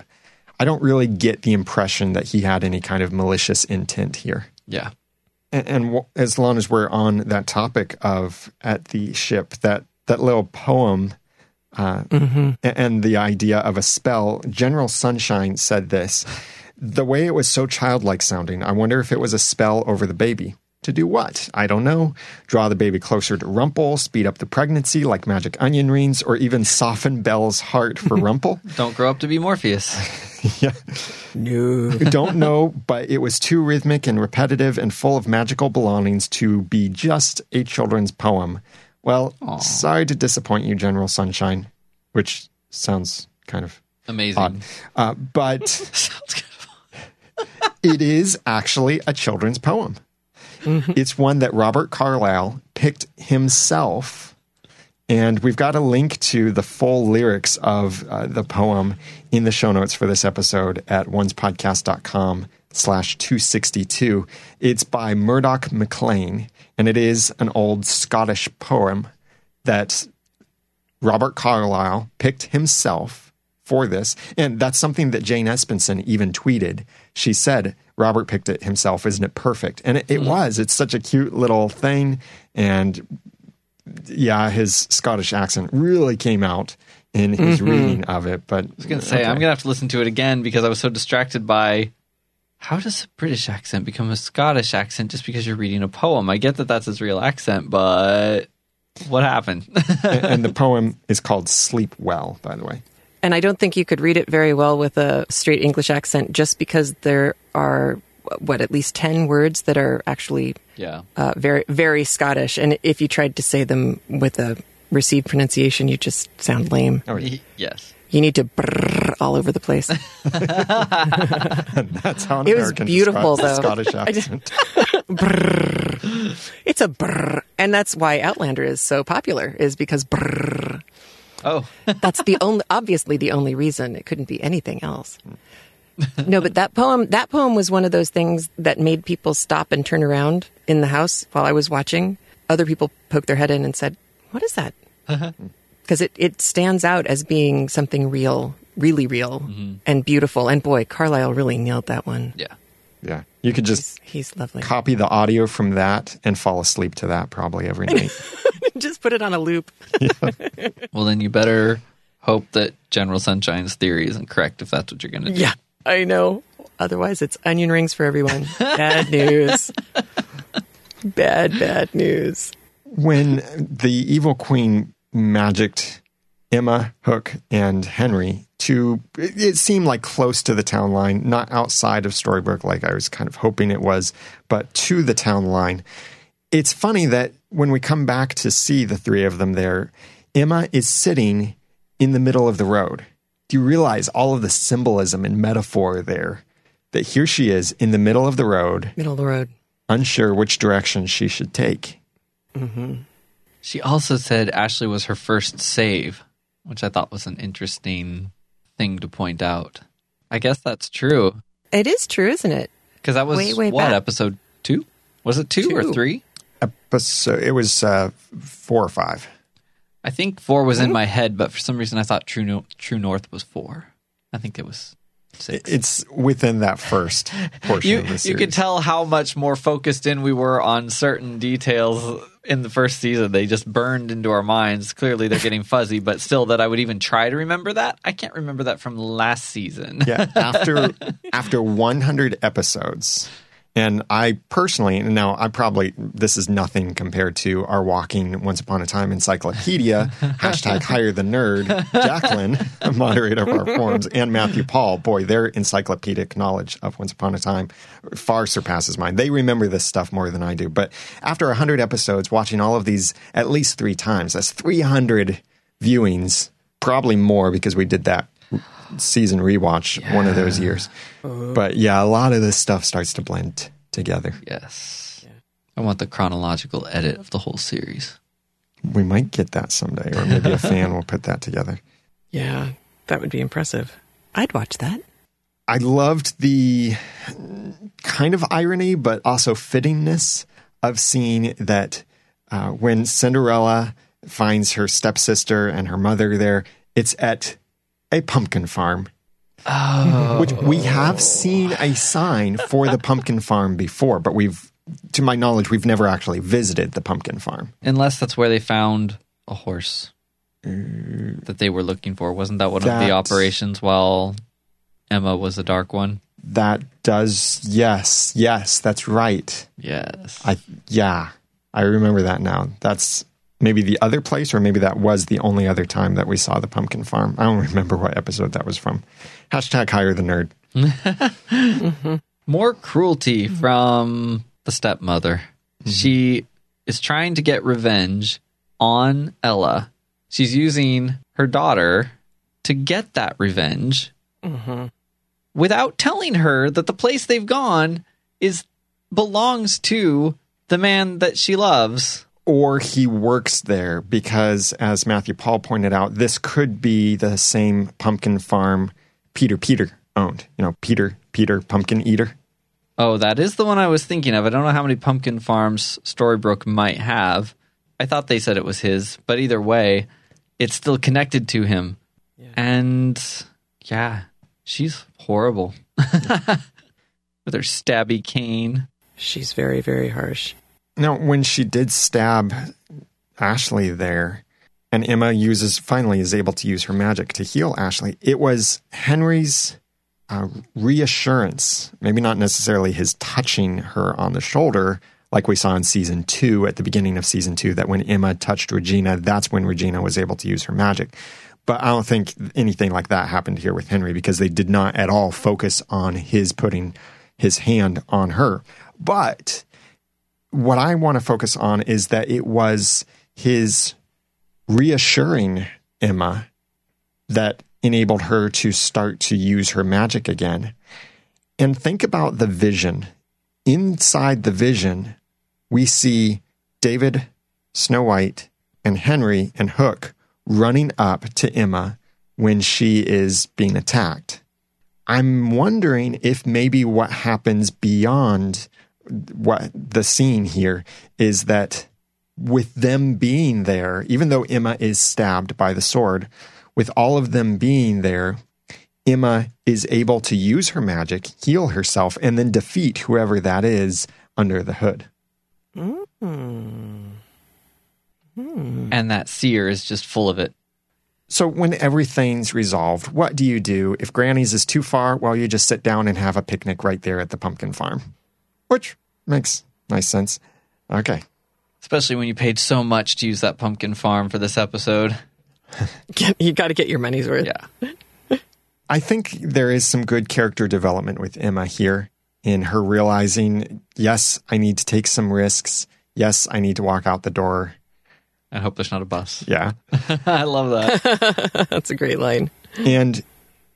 I don't really get the impression that he had any kind of malicious intent here. Yeah. And, and w- as long as we're on that topic of at the ship, that that little poem uh, a- and the idea of a spell, General Sunshine said this: the way it was so childlike sounding, I wonder if it was a spell over the baby. To do what? I don't know. Draw the baby closer to Rumple, speed up the pregnancy like magic onion rings, or even soften Belle's heart for Rumple? Don't grow up to be Morpheus. yeah. No. don't know, but it was too rhythmic and repetitive and full of magical belongings to be just a children's poem. Well, sorry to disappoint you, General Sunshine, which sounds kind of Amazing. odd. Uh, but Sounds good. it is actually a children's poem. It's one that Robert Carlyle picked himself. And we've got a link to the full lyrics of uh, the poem in the show notes for this episode at oncepodcast.com slash 262. It's by Murdoch MacLean, and it is an old Scottish poem that Robert Carlyle picked himself for this. And that's something that Jane Espenson even tweeted. She said, Robert picked it himself. Isn't it perfect? And it, it mm-hmm. was. It's such a cute little thing. And yeah, his Scottish accent really came out in his mm-hmm. reading of it. But I was going to say, I'm going to have to listen to it again because I was so distracted by how does a British accent become a Scottish accent just because you're reading a poem? I get that that's his real accent, but what happened? and, and the poem is called Sleep Well, by the way. And I don't think you could read it very well with a straight English accent just because there are, what, at least 10 words that are actually yeah. uh, very, very Scottish. And if you tried to say them with a received pronunciation, you just sound lame. Oh, Yes. You need to brrr all over the place. That's how an It was American beautiful, though. Scottish accent. brrr. It's a brrr. And that's why Outlander is so popular, is because brrr. Oh, That's the only, obviously the only reason. It couldn't be anything else. No, but that poem, that poem was one of those things that made people stop and turn around in the house while I was watching. Other people poked their head in and said, "What is that?" Uh-huh. Because it it stands out as being something real, really real mm-hmm. and beautiful. And boy, Carlyle really nailed that one. yeah. Yeah. You could just He's, he's lovely. copy the audio from that and fall asleep to that probably every night. Just put it on a loop. Well, then you better hope that General Sunshine's theory isn't correct if that's what you're going to do. Yeah, I know. Otherwise, it's onion rings for everyone. Bad news. bad, bad news. when the evil queen magicked Emma, Hook, and Henry to, it it seemed like close to the town line, not outside of Storybrooke like I was kind of hoping it was, but to the town line. It's funny that when we come back to see the three of them there, Emma is sitting in the middle of the road. Do you realize all of the symbolism and metaphor there? That here she is in the middle of the road, Middle of the road. unsure which direction she should take. Mm-hmm. She also said Ashley was her first save, which I thought was an interesting thing to point out. I guess that's true It is true, isn't it? because that was Way, way what back. episode two? Was it two, or three? episode. It was uh, four or five. I think four was in my head, but for some reason I thought True no- True North was four. I think it was six. It's within that first portion you of the you could tell how much more focused in we were on certain details in the first season. They just burned into our minds. Clearly, they're getting fuzzy, but still, that I would even try to remember that. I can't remember that from last season. yeah, after after 100 episodes, and I personally now I probably this is nothing compared to our walking Once Upon a Time encyclopedia hashtag hire the nerd Jacqueline, moderator of our forums, and Matthew Paul. Boy, their encyclopedic knowledge of Once Upon a Time far surpasses mine. They remember this stuff more than I do. But after 100 episodes, watching all of these at least three times, that's 300 viewings, probably more because we did that season rewatch one of those years. But yeah, a lot of this stuff starts to blend together. Yes. I want the chronological edit of the whole series. We might get that someday, or maybe a fan will put that together. Yeah, that would be impressive. I'd watch that. I loved the kind of irony, but also fittingness of seeing that uh, when Cinderella finds her stepsister and her mother there, it's at a pumpkin farm. Oh. Which we have seen a sign for the pumpkin farm before, but we've, to my knowledge, we've never actually visited the pumpkin farm. Unless that's where they found a horse uh, that they were looking for. Wasn't that one of the operations while Emma was the dark one? That does, yes, yes, that's right. Yes. I yeah, I remember that now. That's maybe the other place, or maybe that was the only other time that we saw the pumpkin farm. I don't remember what episode that was from. Hashtag hire the nerd. More cruelty mm-hmm. from the stepmother. Mm-hmm. She is trying to get revenge on Ella. She's using her daughter to get that revenge mm-hmm. without telling her that the place they've gone is belongs to the man that she loves. Or he works there because, as Matthew Paul pointed out, this could be the same pumpkin farm Peter Peter owned. You know, Peter Peter Pumpkin Eater. Oh, that is the one I was thinking of. I don't know how many pumpkin farms Storybrooke might have. I thought they said it was his, but either way, it's still connected to him. And yeah, she's horrible. With her stabby cane. She's very, very harsh. Now, when she did stab Ashley there, and Emma uses finally is able to use her magic to heal Ashley, it was Henry's uh, reassurance, maybe not necessarily his touching her on the shoulder, like we saw in season two at the beginning of season two, that when Emma touched Regina, that's when Regina was able to use her magic. But I don't think anything like that happened here with Henry because they did not at all focus on his putting his hand on her. But what I want to focus on is that it was his reassuring Emma that enabled her to start to use her magic again. And think about the vision. Inside the vision, we see David, Snow White, and Henry and Hook running up to Emma when she is being attacked. I'm wondering if maybe what happens beyond what the scene here is that with them being there, even though Emma is stabbed by the sword, with all of them being there, Emma is able to use her magic, heal herself, and then defeat whoever that is under the hood. Hmm. Hmm. And that seer is just full of it. So when everything's resolved, what do you do? If Granny's is too far, well, you just sit down and have a picnic right there at the pumpkin farm, which makes nice sense. Okay. Especially when you paid so much to use that pumpkin farm for this episode. Get, you got to get your money's worth. Yeah. I think there is some good character development with Emma here in her realizing, yes, I need to take some risks. Yes, I need to walk out the door. I hope there's not a bus. Yeah. I love that. That's a great line. And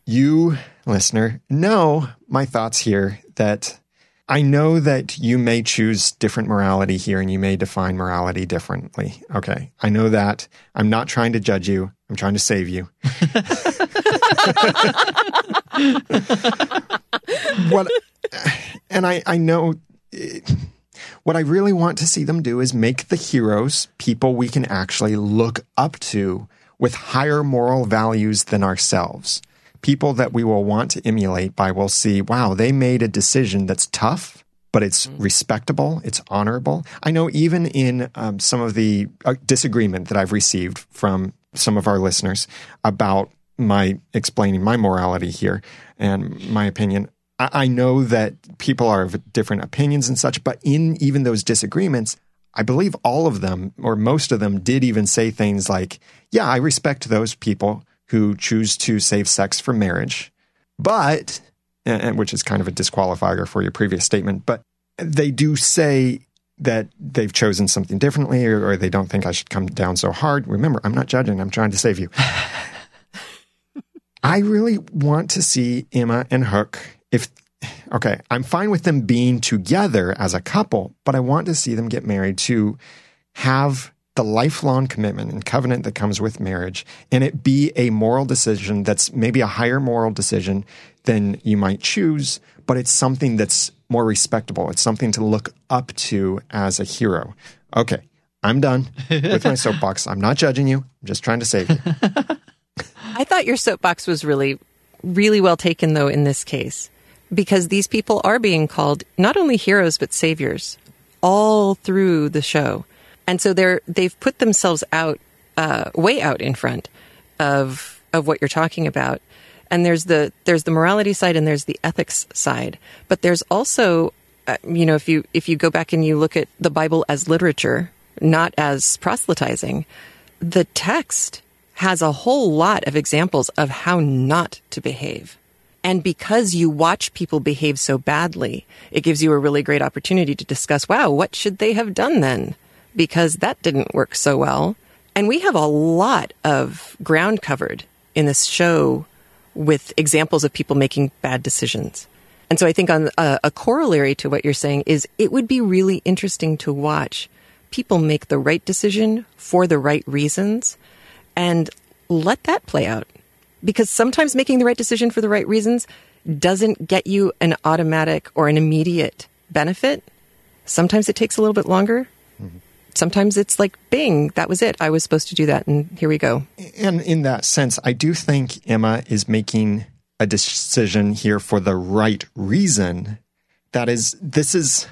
you, listener, know my thoughts here that I know that you may choose different morality here and you may define morality differently. Okay. I know that. I'm not trying to judge you. I'm trying to save you. what and I, I know what I really want to see them do is make the heroes people we can actually look up to with higher moral values than ourselves. People that we will want to emulate by will see, wow, they made a decision that's tough, but it's respectable, it's honorable. I know even in um, some of the uh, disagreement that I've received from some of our listeners about my explaining my morality here and my opinion, I, I know that people are of different opinions and such, but in even those disagreements, I believe all of them or most of them did even say things like, yeah, I respect those people who choose to save sex for marriage, but, and, which is kind of a disqualifier for your previous statement, but they do say that they've chosen something differently or, or they don't think I should come down so hard. Remember, I'm not judging, I'm trying to save you. I really want to see Emma and Hook. If okay, I'm fine with them being together as a couple, but I want to see them get married to have the lifelong commitment and covenant that comes with marriage and it be a moral decision that's maybe a higher moral decision than you might choose, but it's something that's more respectable. It's something to look up to as a hero. Okay, I'm done with my soapbox. I'm not judging you. I'm just trying to save you. I thought your soapbox was really, really well taken, though, in this case, because these people are being called not only heroes, but saviors all through the show. And so they're, they've put themselves out, uh, way out in front of, of what you're talking about. And there's the, there's the morality side and there's the ethics side. But there's also, uh, you know, if you, if you go back and you look at the Bible as literature, not as proselytizing, the text has a whole lot of examples of how not to behave. And because you watch people behave so badly, it gives you a really great opportunity to discuss, wow, what should they have done then? Because that didn't work so well. And we have a lot of ground covered in this show with examples of people making bad decisions. And so I think on a, a corollary to what you're saying is it would be really interesting to watch people make the right decision for the right reasons and let that play out. Because sometimes making the right decision for the right reasons doesn't get you an automatic or an immediate benefit. Sometimes it takes a little bit longer. Sometimes it's like, bing, that was it. I was supposed to do that, and here we go. And in that sense, I do think Emma is making a decision here for the right reason. That is, this is,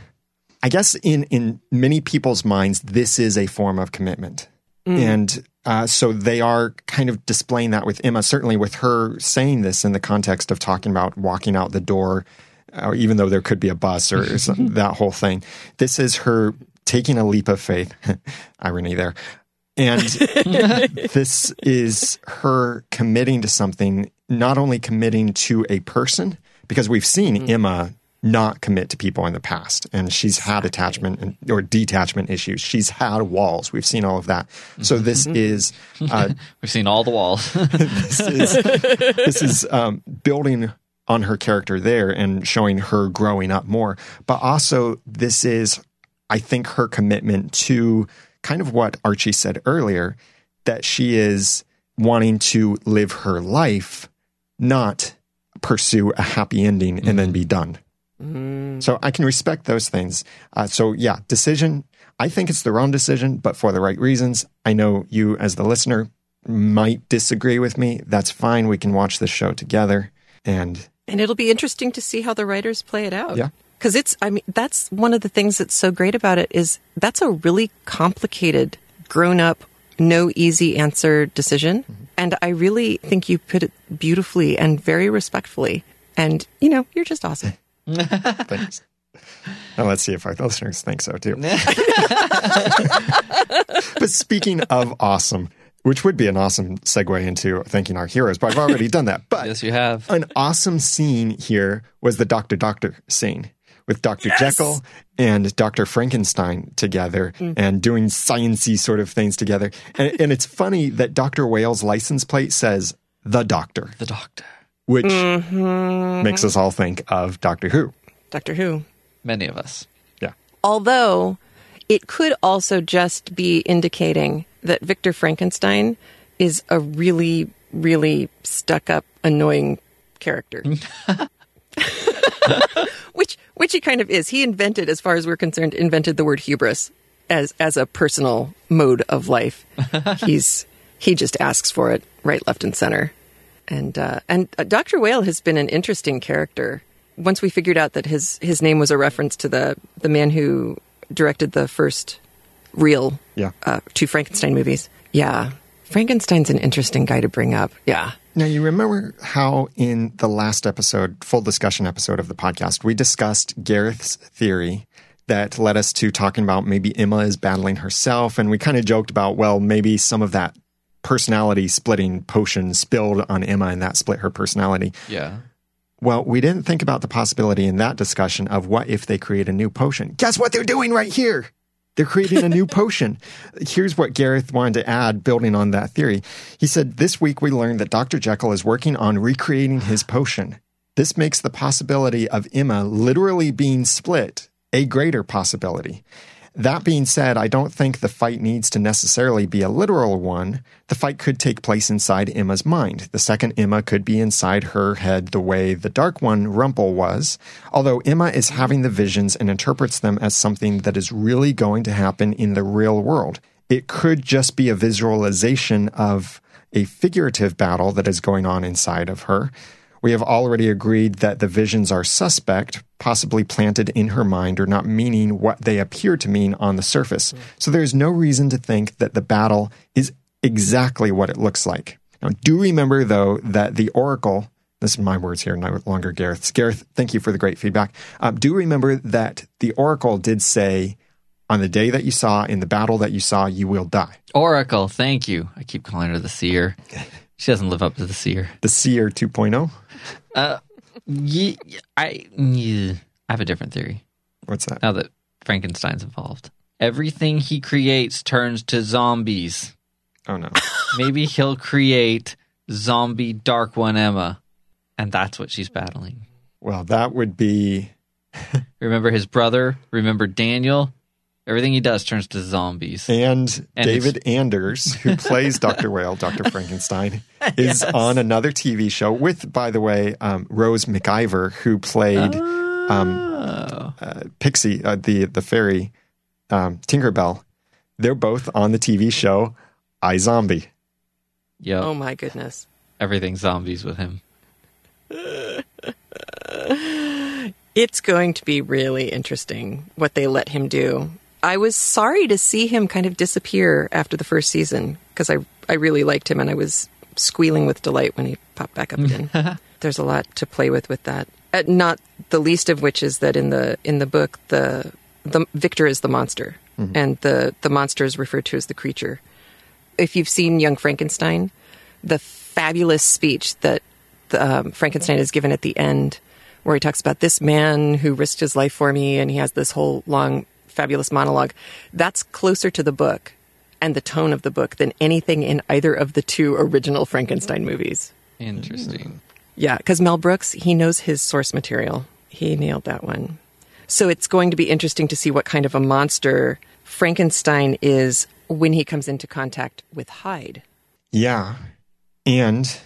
I guess, in, in many people's minds, this is a form of commitment. And uh, so they are kind of displaying that with Emma, certainly with her saying this in the context of talking about walking out the door, uh, even though there could be a bus or some, that whole thing. This is her taking a leap of faith. Irony there. And this is her committing to something, not only committing to a person, because we've seen Emma not commit to people in the past and she's had attachment and, or detachment issues she's had walls we've seen all of that so this is uh, We've seen all the walls. this is this is um, building on her character there and showing her growing up more but also this is i think her commitment to kind of what archie said earlier that she is wanting to live her life not pursue a happy ending and then be done so I can respect those things. Uh, so yeah, decision. I think it's the wrong decision, but for the right reasons. I know you, as the listener, might disagree with me. That's fine. We can watch this show together. And And it'll be interesting to see how the writers play it out. Yeah. Because it's, I mean, that's one of the things that's so great about it is that's a really complicated, grown up, no easy answer decision. Mm-hmm. And I really think you put it beautifully and very respectfully. And, you know, you're just awesome. thanks. Now let's see if our listeners think so too. but speaking of awesome, which would be an awesome segue into thanking our heroes, but I've already done that. But yes, you have. an awesome scene here was the Doctor Doctor scene with Dr. Jekyll and Dr. Frankenstein together mm. and doing sciency sort of things together. And, and it's funny that Dr. Whale's license plate says the Doctor, The doctor. which mm-hmm. makes us all think of Doctor Who. Doctor Who. Many of us. Yeah. Although it could also just be indicating that Victor Frankenstein is a really, really stuck up, annoying character. which which he kind of is. He invented, as far as we're concerned, invented the word hubris as as a personal mode of life. He's he just asks for it right, left, and center. And uh, and uh, Doctor Whale has been an interesting character. Once we figured out that his his name was a reference to the the man who directed the first real Yeah. uh, two Frankenstein movies. Yeah, Frankenstein's an interesting guy to bring up. Yeah. Now, you remember how in the last episode, full discussion episode of the podcast, we discussed Gareth's theory that led us to talking about maybe Emma is battling herself. And we kind of joked about, well, maybe some of that personality splitting potion spilled on Emma and that split her personality. Yeah. Well, we didn't think about the possibility in that discussion of what if they create a new potion. Guess what they're doing right here? They're creating a new potion. Here's what Gareth wanted to add, building on that theory. He said, This week we learned that Dr. Jekyll is working on recreating his potion. This makes the possibility of Emma literally being split a greater possibility. That being said, I don't think the fight needs to necessarily be a literal one. The fight could take place inside Emma's mind. The second Emma could be inside her head the way the Dark One, Rumple, was, although Emma is having the visions and interprets them as something that is really going to happen in the real world. It could just be a visualization of a figurative battle that is going on inside of her. We have already agreed that the visions are suspect, possibly planted in her mind or not meaning what they appear to mean on the surface. So there's no reason to think that the battle is exactly what it looks like. Now, do remember, though, that the Oracle, this is my words here, no longer Gareth's. Gareth, thank you for the great feedback. Um, do remember that the Oracle did say, on the day that you saw, in the battle that you saw, you will die. Oracle, thank you. I keep calling her the seer. She doesn't live up to the seer. The Seer 2.0? Uh, ye- I, yeah, I have a different theory What's that? now that Frankenstein's involved. Everything he creates turns to zombies. Oh, no. Maybe he'll create zombie Dark One Emma, and that's what she's battling. Well, that would be. Remember his brother? Remember Daniel? Everything he does turns to zombies. And, And David Anders, who plays Dr. Whale, Dr. Frankenstein, is on another TV show with, by the way, um, Rose McIver, who played um, uh, Pixie, uh, the, the fairy, um, Tinkerbell. They're both on the TV show iZombie. Yep. Oh my goodness. Everything zombies with him. It's going to be really interesting what they let him do. I was sorry to see him kind of disappear after the first season because I, I really liked him and I was squealing with delight when he popped back up again. There's a lot to play with with that. Uh, not the least of which is that in the in the book the the Victor is the monster and the the monster is referred to as the creature. If you've seen Young Frankenstein, the fabulous speech that um, Frankenstein is given at the end, where he talks about this man who risked his life for me, and he has this whole long, fabulous monologue. That's closer to the book and the tone of the book than anything in either of the two original Frankenstein movies. Interesting. Yeah, because Mel Brooks, he knows his source material. He nailed that one. So it's going to be interesting to see what kind of a monster Frankenstein is when he comes into contact with Hyde. Yeah. And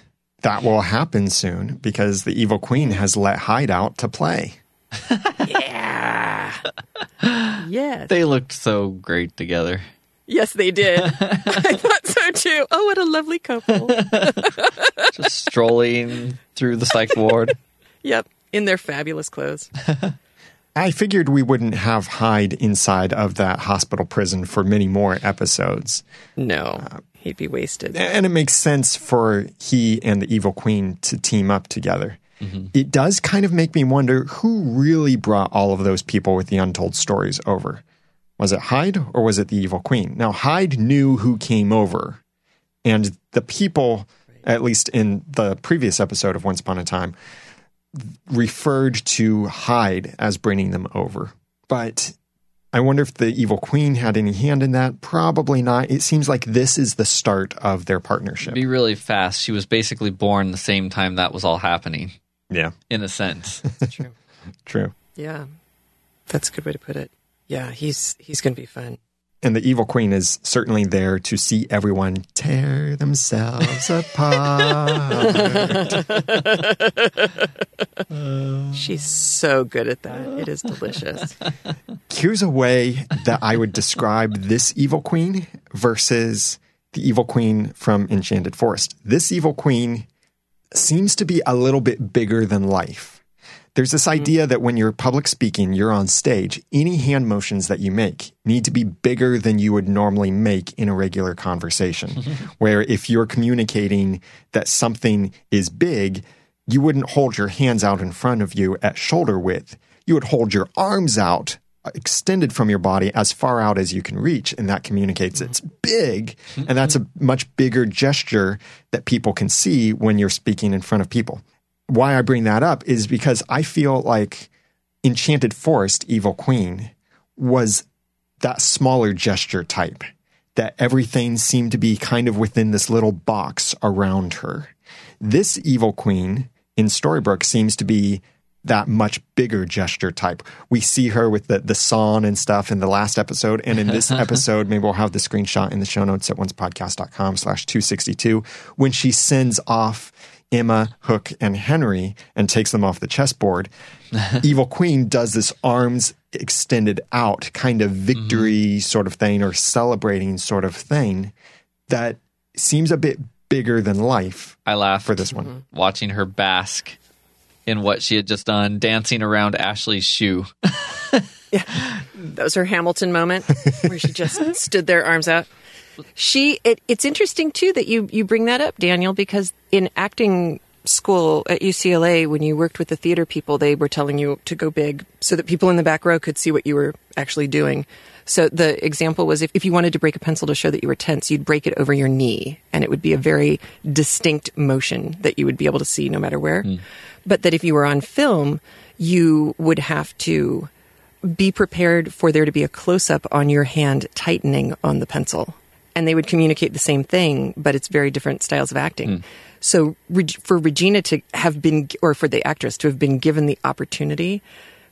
that will happen soon because the Evil Queen has let Hyde out to play. Yeah. yes. They looked so great together. Yes, they did. I thought so too. Oh, what a lovely couple. Just strolling through the psych ward. yep, in their fabulous clothes. I figured we wouldn't have Hyde inside of that hospital prison for many more episodes. No, uh, he'd be wasted. And it makes sense for he and the Evil Queen to team up together. Mm-hmm. It does kind of make me wonder who really brought all of those people with the untold stories over. Was it Hyde or was it the Evil Queen? Now, Hyde knew who came over, and the people, at least in the previous episode of Once Upon a Time, referred to Hyde as bringing them over. But I wonder if the Evil Queen had any hand in that. Probably not. It seems like this is the start of their partnership. Be really fast. She was basically born the same time that was all happening, Yeah, in a sense. True. true. Yeah, that's a good way to put it. Yeah, he's he's going to be fun. And the Evil Queen is certainly there to see everyone tear themselves apart. She's so good at that. It is delicious. Here's a way that I would describe this Evil Queen versus the Evil Queen from Enchanted Forest. This Evil Queen seems to be a little bit bigger than life. There's this mm-hmm. idea that when you're public speaking, you're on stage, any hand motions that you make need to be bigger than you would normally make in a regular conversation. Where if you're communicating that something is big, you wouldn't hold your hands out in front of you at shoulder width. You would hold your arms out extended from your body as far out as you can reach and that communicates mm-hmm. it's big and that's mm-hmm. a much bigger gesture that people can see when you're speaking in front of people. Why I bring that up is because I feel like Enchanted Forest, Evil Queen, was that smaller gesture type, that everything seemed to be kind of within this little box around her. This evil queen in Storybrooke seems to be that much bigger gesture type. We see her with the, the song and stuff in the last episode. And in this episode, maybe we'll have the screenshot in the show notes at oncepodcast.com slash 262 when she sends off Emma, Hook, and Henry and takes them off the chessboard. Evil Queen does this arms extended out kind of victory mm-hmm. sort of thing or celebrating sort of thing that seems a bit bigger than life I laugh for this one. Mm-hmm. watching her bask in what she had just done, dancing around Ashley's shoe. yeah, That was her Hamilton moment where she just stood there, arms out. She. It, it's interesting too that you you bring that up, Daniel, because in acting school at UCLA, when you worked with the theater people, they were telling you to go big so that people in the back row could see what you were actually doing. So the example was if, if you wanted to break a pencil to show that you were tense, you'd break it over your knee, and it would be a very distinct motion that you would be able to see no matter where. Hmm. But that if you were on film, you would have to be prepared for there to be a close up on your hand tightening on the pencil. And they would communicate the same thing, but it's very different styles of acting. Hmm. So Reg- for Regina to have been, or for the actress to have been given the opportunity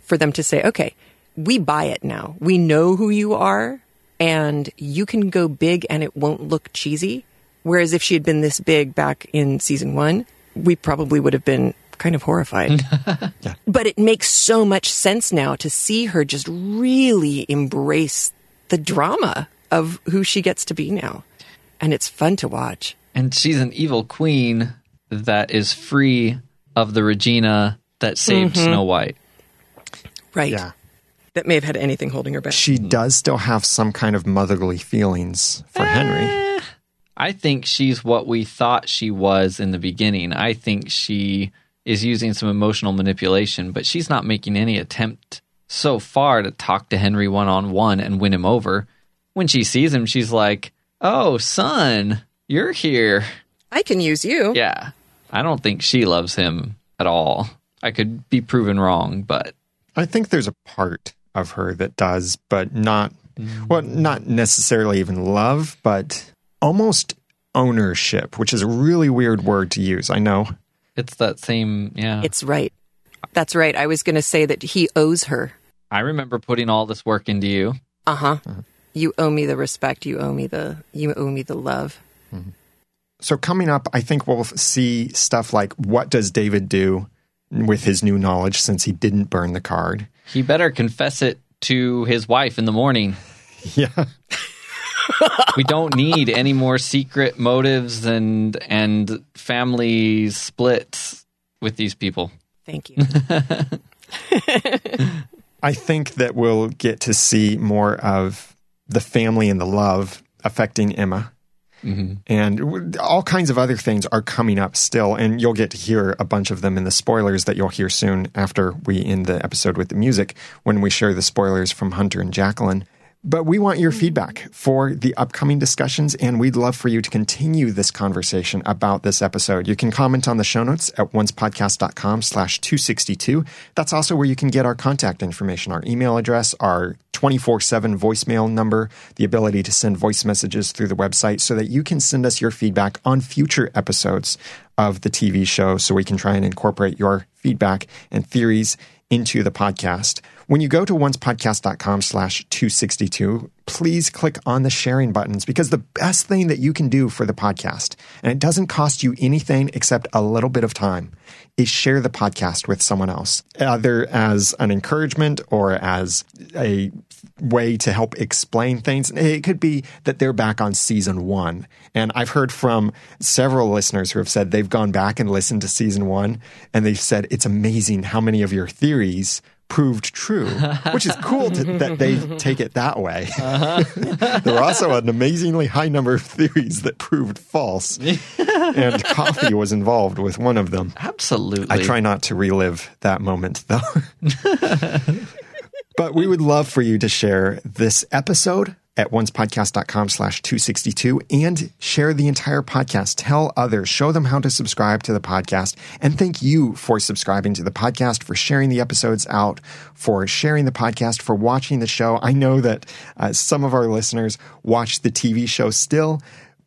for them to say, okay, we buy it now. We know who you are and you can go big and it won't look cheesy. Whereas if she had been this big back in season one, we probably would have been kind of horrified. But it makes so much sense now to see her just really embrace the drama of who she gets to be now. And it's fun to watch. And she's an evil queen that is free of the Regina that saved mm-hmm. Snow White. Right. Yeah. That may have had anything holding her back. She does still have some kind of motherly feelings for eh, Henry. I think she's what we thought she was in the beginning. I think she is using some emotional manipulation, but she's not making any attempt so far to talk to Henry one on one and win him over. When she sees him, she's like, Oh, son, you're here. I can use you. Yeah. I don't think she loves him at all. I could be proven wrong, but I think there's a part of her that does, but not, well, not necessarily even love, but almost ownership, which is a really weird word to use. I know. It's that same, yeah. It's right. That's right. I was going to say that he owes her. I remember putting all this work into you. Uh huh. You owe me the respect. You owe me the. You owe me the love. So coming up, I think we'll see stuff like what does David do with his new knowledge since he didn't burn the card? He better confess it to his wife in the morning. Yeah. We don't need any more secret motives and and family splits with these people. Thank you. I think that we'll get to see more of the family and the love affecting Emma. Mm-hmm. And all kinds of other things are coming up still. And you'll get to hear a bunch of them in the spoilers that you'll hear soon after we end the episode with the music when we share the spoilers from Hunter and Jacqueline. But we want your mm-hmm. feedback for the upcoming discussions, and we'd love for you to continue this conversation about this episode. You can comment on the show notes at oncepodcast.com slash 262. That's also where you can get our contact information, our email address, our 24-7 voicemail number, the ability to send voice messages through the website so that you can send us your feedback on future episodes of the TV show so we can try and incorporate your feedback and theories into the podcast. When you go to oncepodcast.com slash 262, please click on the sharing buttons because the best thing that you can do for the podcast, and it doesn't cost you anything except a little bit of time, is share the podcast with someone else, either as an encouragement or as a way to help explain things. It could be that they're back on season one. And I've heard from several listeners who have said they've gone back and listened to season one and they've said it's amazing how many of your theories proved true, which is cool to, that they take it that way. Uh-huh. there were also an amazingly high number of theories that proved false, and coffee was involved with one of them. Absolutely. I try not to relive that moment, though. but we would love for you to share this episode at oncepodcast.com slash 262 and share the entire podcast. Tell others, show them how to subscribe to the podcast. And thank you for subscribing to the podcast, for sharing the episodes out, for sharing the podcast, for watching the show. I know that uh, some of our listeners watch the TV show still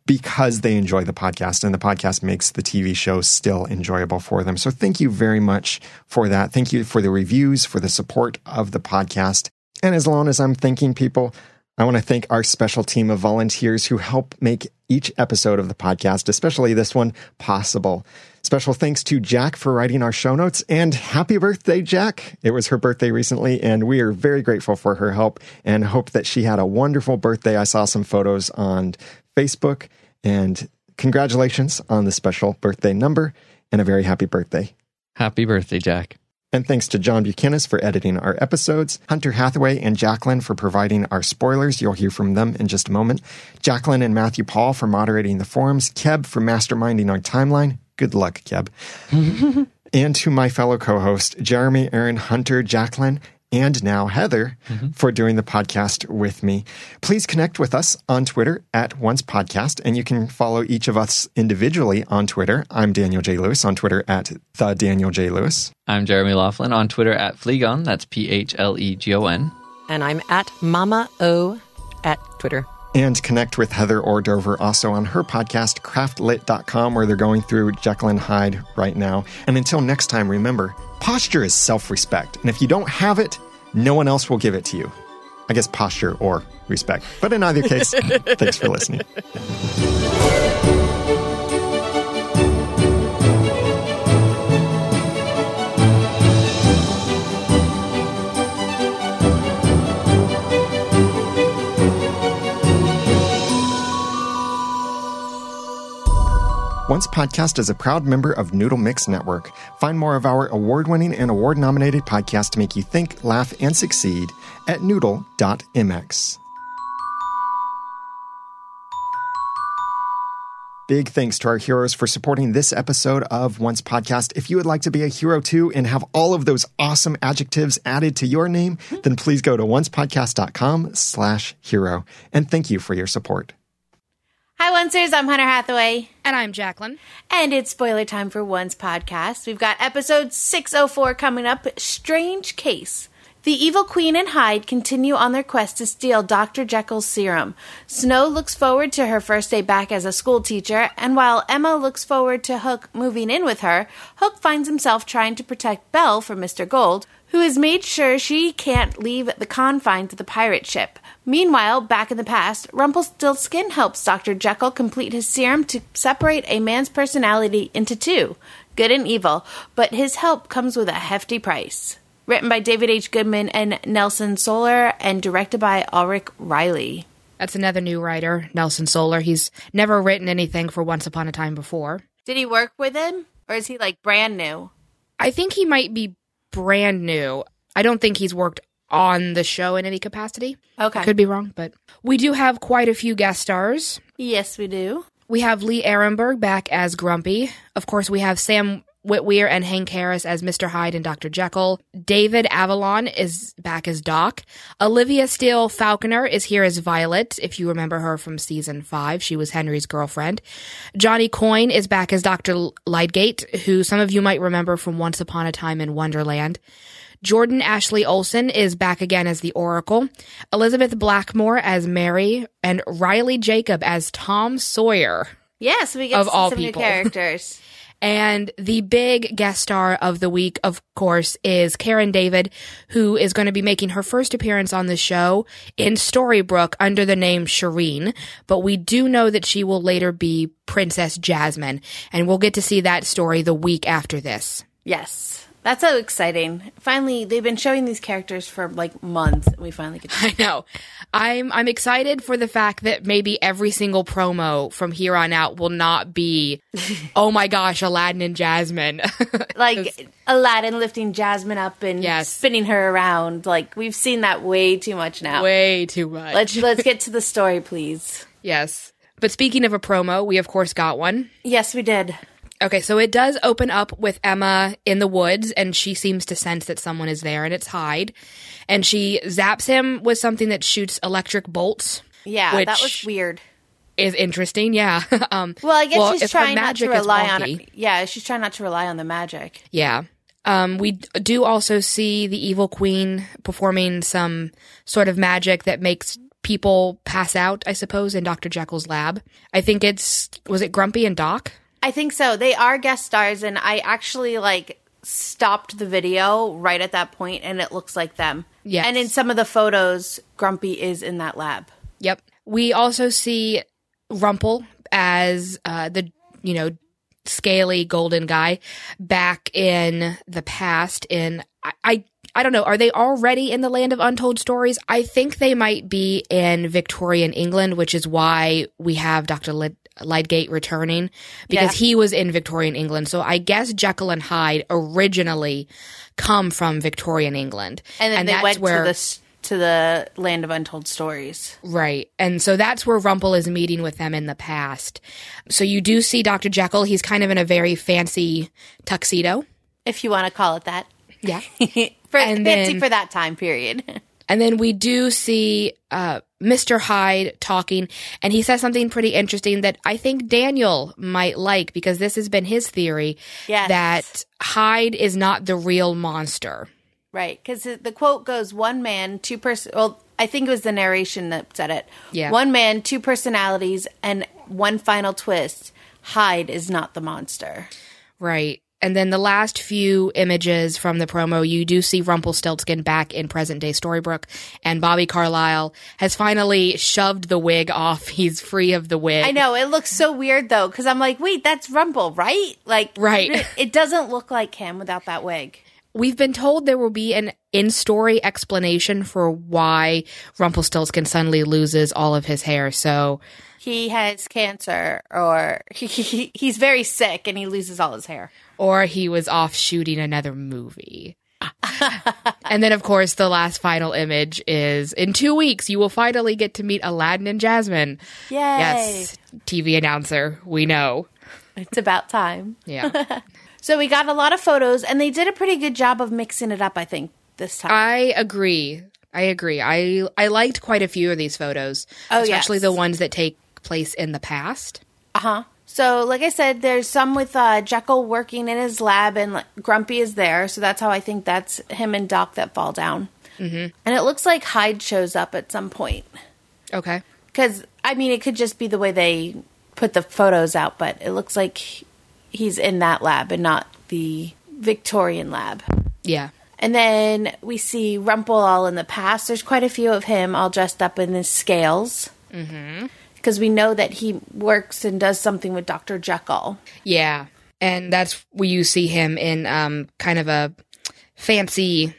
because they enjoy the podcast and the podcast makes the TV show still enjoyable for them. So thank you very much for that. Thank you for the reviews, for the support of the podcast. And as long as I'm thanking people, I want to thank our special team of volunteers who help make each episode of the podcast, especially this one, possible. Special thanks to Jack for writing our show notes and happy birthday, Jack. It was her birthday recently and we are very grateful for her help and hope that she had a wonderful birthday. I saw some photos on Facebook and congratulations on the special birthday number and a very happy birthday. Happy birthday, Jack. And thanks to John Buchanan for editing our episodes, Hunter Hathaway and Jacqueline for providing our spoilers. You'll hear from them in just a moment. Jacqueline and Matthew Paul for moderating the forums. Keb for masterminding our timeline. Good luck, Keb. and to my fellow co host, Jeremy, Aaron, Hunter, Jacqueline, and now Heather mm-hmm. for doing the podcast with me. Please connect with us on Twitter at Once Podcast, and you can follow each of us individually on Twitter. I'm Daniel J. Lewis on Twitter at the Daniel J. Lewis. I'm Jeremy Laughlin on Twitter at Phlegon. That's P H L E G O N. And I'm at Mama O at Twitter. And connect with Heather Ordover also on her podcast, craftlit.com, where they're going through Jekyll and Hyde right now. And until next time, remember, posture is self respect. And if you don't have it, no one else will give it to you. I guess posture or respect. But in either case, thanks for listening. Once Podcast is a proud member of Noodle Mix Network. Find more of our award winning and award nominated podcasts to make you think, laugh, and succeed at noodle.mx. Big thanks to our heroes for supporting this episode of Once Podcast. If you would like to be a hero too and have all of those awesome adjectives added to your name, then please go to oncepodcast.com slash hero. And thank you for your support. Hi, Oncers. I'm Hunter Hathaway. And I'm Jacqueline. And it's spoiler time for Once podcast. We've got episode 604 coming up Strange Case. The evil queen and Hyde continue on their quest to steal Dr. Jekyll's serum. Snow looks forward to her first day back as a school teacher, and while Emma looks forward to Hook moving in with her, Hook finds himself trying to protect Belle from Mr. Gold, who has made sure she can't leave the confines of the pirate ship. Meanwhile, back in the past, Rumpelstiltskin helps Dr. Jekyll complete his serum to separate a man's personality into two good and evil, but his help comes with a hefty price. Written by David H. Goodman and Nelson Soler, and directed by Ulrich Riley. That's another new writer, Nelson Soler. He's never written anything for Once Upon a Time before. Did he work with him, or is he like brand new? I think he might be brand new. I don't think he's worked on the show in any capacity. Okay. Could be wrong, but we do have quite a few guest stars. Yes, we do. We have Lee Arenberg back as Grumpy. Of course, we have Sam Witwer and Hank Harris as Mr. Hyde and Dr. Jekyll. David Avalon is back as Doc. Olivia Steele Falconer is here as Violet, if you remember her from season five. She was Henry's girlfriend. Johnny Coyne is back as Dr. Lydgate, who some of you might remember from Once Upon a Time in Wonderland. Jordan Ashley Olsen is back again as the Oracle. Elizabeth Blackmore as Mary. And Riley Jacob as Tom Sawyer. Yes, we get Of to see all some people. new characters. And the big guest star of the week, of course, is Karen David, who is going to be making her first appearance on the show in Storybrooke under the name Shireen. But we do know that she will later be Princess Jasmine, and we'll get to see that story the week after this. yes. That's so exciting. Finally, they've been showing these characters for like months, and we finally get to I know. I'm I'm excited for the fact that maybe every single promo from here on out will not be, oh my gosh, Aladdin and Jasmine. like Aladdin lifting Jasmine up and Yes. spinning her around. Like we've seen that way too much now. Way too much. Let's let's get to the story, please. yes. But speaking of a promo, we of course got one. Yes, we did. Okay, so it does open up with Emma in the woods, and she seems to sense that someone is there, and it's Hyde. And she zaps him with something that shoots electric bolts. Yeah, that was weird. is interesting. Yeah. um, Well, I guess well, she's trying not to rely on it. Yeah, she's trying not to rely on the magic. Yeah. Um, we do also see the evil queen performing some sort of magic that makes people pass out, I suppose, in Dr. Jekyll's lab. I think it's, was it Grumpy and Doc? I think so. They are guest stars, and I actually like stopped the video right at that point, and it looks like them. Yes. And in some of the photos, Grumpy is in that lab. Yep. We also see Rumple as uh, the, you know, scaly golden guy back in the past in I, I I don't know, are they already in the land of untold stories? I think they might be in Victorian England, which is why we have Dr. Lydgate returning because Yeah. he was in Victorian England. So I guess Jekyll and Hyde originally come from Victorian England. And then they that's went where to the to the land of untold stories. Right. And so that's where Rumple is meeting with them in the past. So you do see Dr. Jekyll. He's kind of in a very fancy tuxedo. If you want to call it that. Yeah. For, And fancy then- for that time period. and then we do see uh, Mr. Hyde talking, and he says something pretty interesting that I think Daniel might like because this has been his theory Yes. that Hyde is not the real monster. Right, because the quote goes one man, two person. Well, I think it was the narration that said it. Yeah. One man, two personalities, and one final twist. Hyde is not the monster. Right. And then the last few images from the promo, you do see Rumpelstiltskin back in present day Storybrooke, and Bobby Carlyle has finally shoved the wig off. He's free of the wig. I know it looks so weird though, because I'm like, wait, that's Rumple, right? Like, Right. It, doesn't look like him without that wig. We've been told there will be an in story explanation for why Rumpelstiltskin suddenly loses all of his hair. So, He has cancer, or he, he, he's very sick, and he loses all his hair. Or he was off shooting another movie. and then, of course, the last final image is in two weeks, you will finally get to meet Aladdin and Jasmine. Yay! Yes, TV announcer, we know. it's about time. Yeah. So we got a lot of photos, and they did a pretty good job of mixing it up. I think this time. I agree. I agree. I I liked quite a few of these photos, Oh, especially yes. the ones that take place in the past. Uh huh. So, like I said, there's some with uh, Jekyll working in his lab, and like, Grumpy is there. So that's how I think that's him and Doc that fall down. Mm-hmm. And it looks like Hyde shows up at some point. Okay. Because I mean, it could just be the way they put the photos out, but it looks like he's in that lab and not the Victorian lab. Yeah. And then we see Rumple all in the past. There's quite a few of him all dressed up in his scales. Because we know that he works and does something with Dr. Jekyll. Yeah. And that's where you see him in um kind of a fancy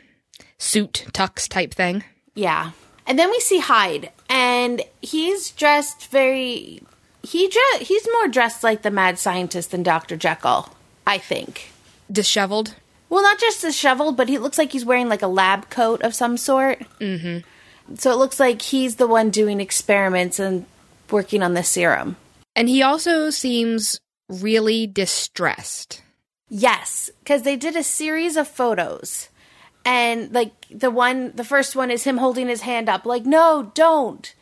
suit tux type thing. Yeah. And then we see Hyde, and he's dressed very. He dre- he's more dressed like the mad scientist than Dr. Jekyll, I think. Disheveled. Well, not just disheveled, but he looks like he's wearing like a lab coat of some sort. Mm-hmm. So it looks like he's the one doing experiments and working on the serum. And he also seems really distressed. Yes, because they did a series of photos. And like the one, the first one is him holding his hand up, like, no, don't.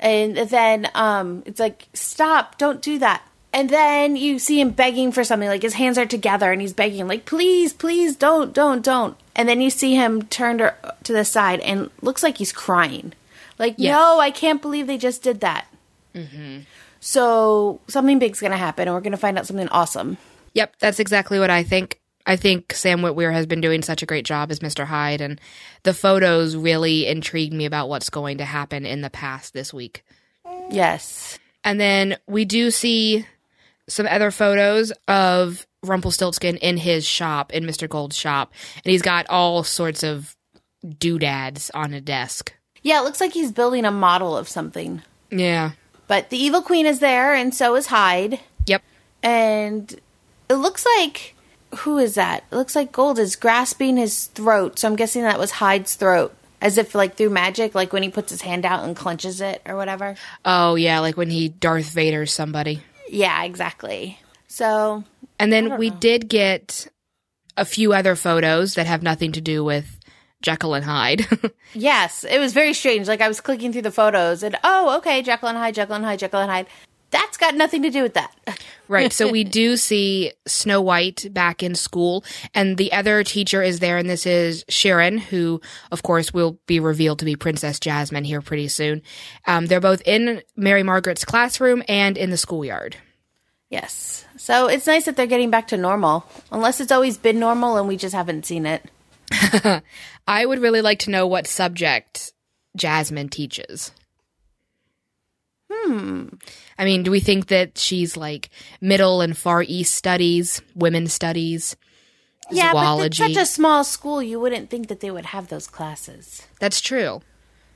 And then um, it's like, stop, don't do that. And then you see him begging for something, like his hands are together and he's begging, like, please, please, don't, don't, don't. And then you see him turned to to the side and looks like he's crying. Like, Yes. no, I can't believe they just did that. So something big's going to happen and we're going to find out something awesome. Yep, that's exactly what I think. I think Sam Witwer has been doing such a great job as Mr. Hyde, and the photos really intrigued me about what's going to happen in the past this week. Yes. And then we do see some other photos of Rumpelstiltskin in his shop, in Mr. Gold's shop, and he's got all sorts of doodads on a desk. Yeah, it looks like he's building a model of something. Yeah. But the evil queen is there, and so is Hyde. Yep. And it looks like who is that? It looks like Gold is grasping his throat. So I'm guessing that was Hyde's throat, as if like through magic, like when he puts his hand out and clenches it or whatever. Oh yeah, like when he Darth Vader's somebody. Yeah, exactly. So And then we did get a few other photos that have nothing to do with Jekyll and Hyde. Yes, it was very strange. Like I was clicking through the photos and oh, okay, Jekyll and Hyde, Jekyll and Hyde, Jekyll and Hyde. That's got nothing to do with that. right. So we do see Snow White back in school, and the other teacher is there, and this is Sharon, who, of course, will be revealed to be Princess Jasmine here pretty soon. Um, they're both in Mary Margaret's classroom and in the schoolyard. Yes. So it's nice that they're getting back to normal. Unless it's always been normal and we just haven't seen it. I would really like to know what subject Jasmine teaches. Hmm. I mean, do we think that she's like Middle and Far East studies, women studies, Yeah, but zoology? it's such a small school, you wouldn't think that they would have those classes. That's true.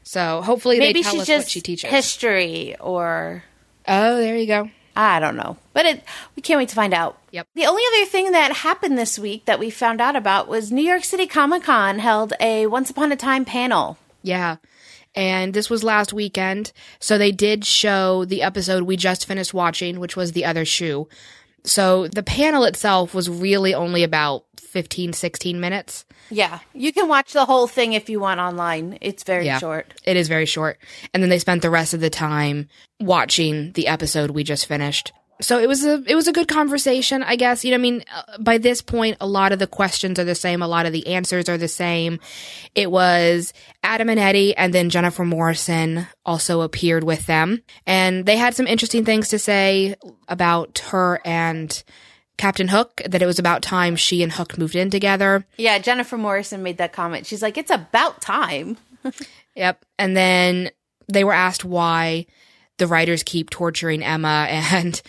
So hopefully Maybe they tell she's us just what she teaches. history or oh, there you go. I don't know. But it we can't wait to find out. Yep. The only other thing that happened this week that we found out about was New York City Comic Con held a Once Upon a Time panel. Yeah. And this was last weekend. So they did show the episode we just finished watching, which was The Other Shoe. So the panel itself was really only about 15, 16 minutes. Yeah. You can watch the whole thing if you want online. It's very Yeah. short. It is very short. And then they spent the rest of the time watching the episode we just finished. So it was a it was a good conversation, I guess. You know, I mean, uh, by this point, a lot of the questions are the same, a lot of the answers are the same. It was Adam and Eddie, and then Jennifer Morrison also appeared with them, and they had some interesting things to say about her and Captain Hook. That it was about time she and Hook moved in together. Yeah, Jennifer Morrison made that comment. She's like, it's about time. Yep. And then they were asked why the writers keep torturing Emma and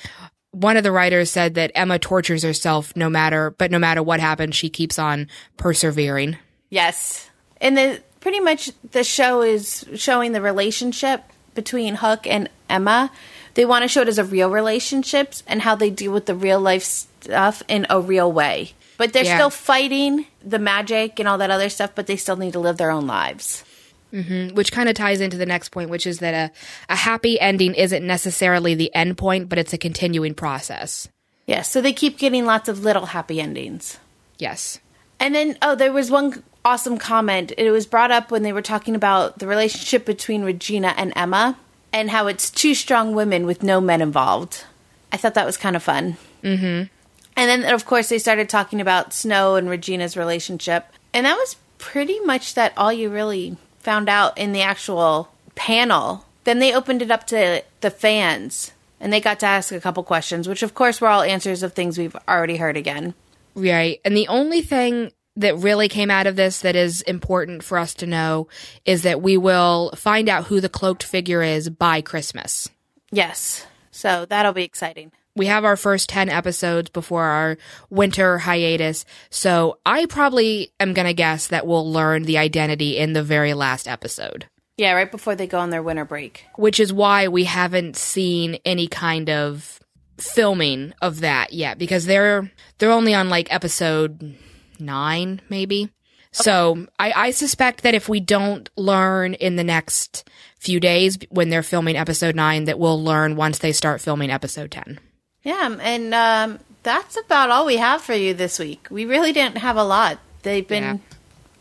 one of the writers said that Emma tortures herself no matter but no matter what happens she keeps on persevering. Yes. And the pretty much the show is showing the relationship between Hook and Emma. They want to show it as a real relationships and how they deal with the real life stuff in a real way. But they're Yeah. still fighting the magic and all that other stuff, but they still need to live their own lives. Which kind of ties into the next point, which is that a, a happy ending isn't necessarily the end point, but it's a continuing process. Yeah, so they keep getting lots of little happy endings. Yes. And then, oh, there was one awesome comment. It was brought up when they were talking about the relationship between Regina and Emma and how it's two strong women with no men involved. I thought that was kind of fun. Mm-hmm. And then, of course, they started talking about Snow and Regina's relationship. And that was pretty much that all you really found out in the actual panel. Then they opened it up to the fans and they got to ask a couple questions, which, of course, were all answers of things we've already heard again. Right. And the only thing that really came out of this that is important for us to know is that we will find out who the cloaked figure is by Christmas. Yes. So that'll be exciting. We have our first 10 episodes before our winter hiatus. So I probably am going to guess that we'll learn the identity in the very last episode, Yeah, right before they go on their winter break. which is why we haven't seen any kind of filming of that yet because they're they're only on like episode 9 maybe. So I, I suspect that if we don't learn in the next few days when they're filming episode 9 that we'll learn once they start filming episode 10. Yeah, and um, that's about all we have for you this week. We really didn't have a lot. They've been Yeah.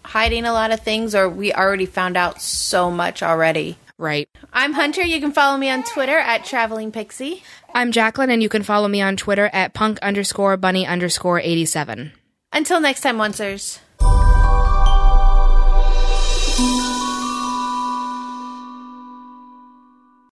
hiding a lot of things, or we already found out so much already. Right. I'm Hunter. You can follow me on Twitter at Traveling Pixie. I'm Jacqueline, and you can follow me on Twitter at punk underscore bunny underscore 87. Until next time, Oncers.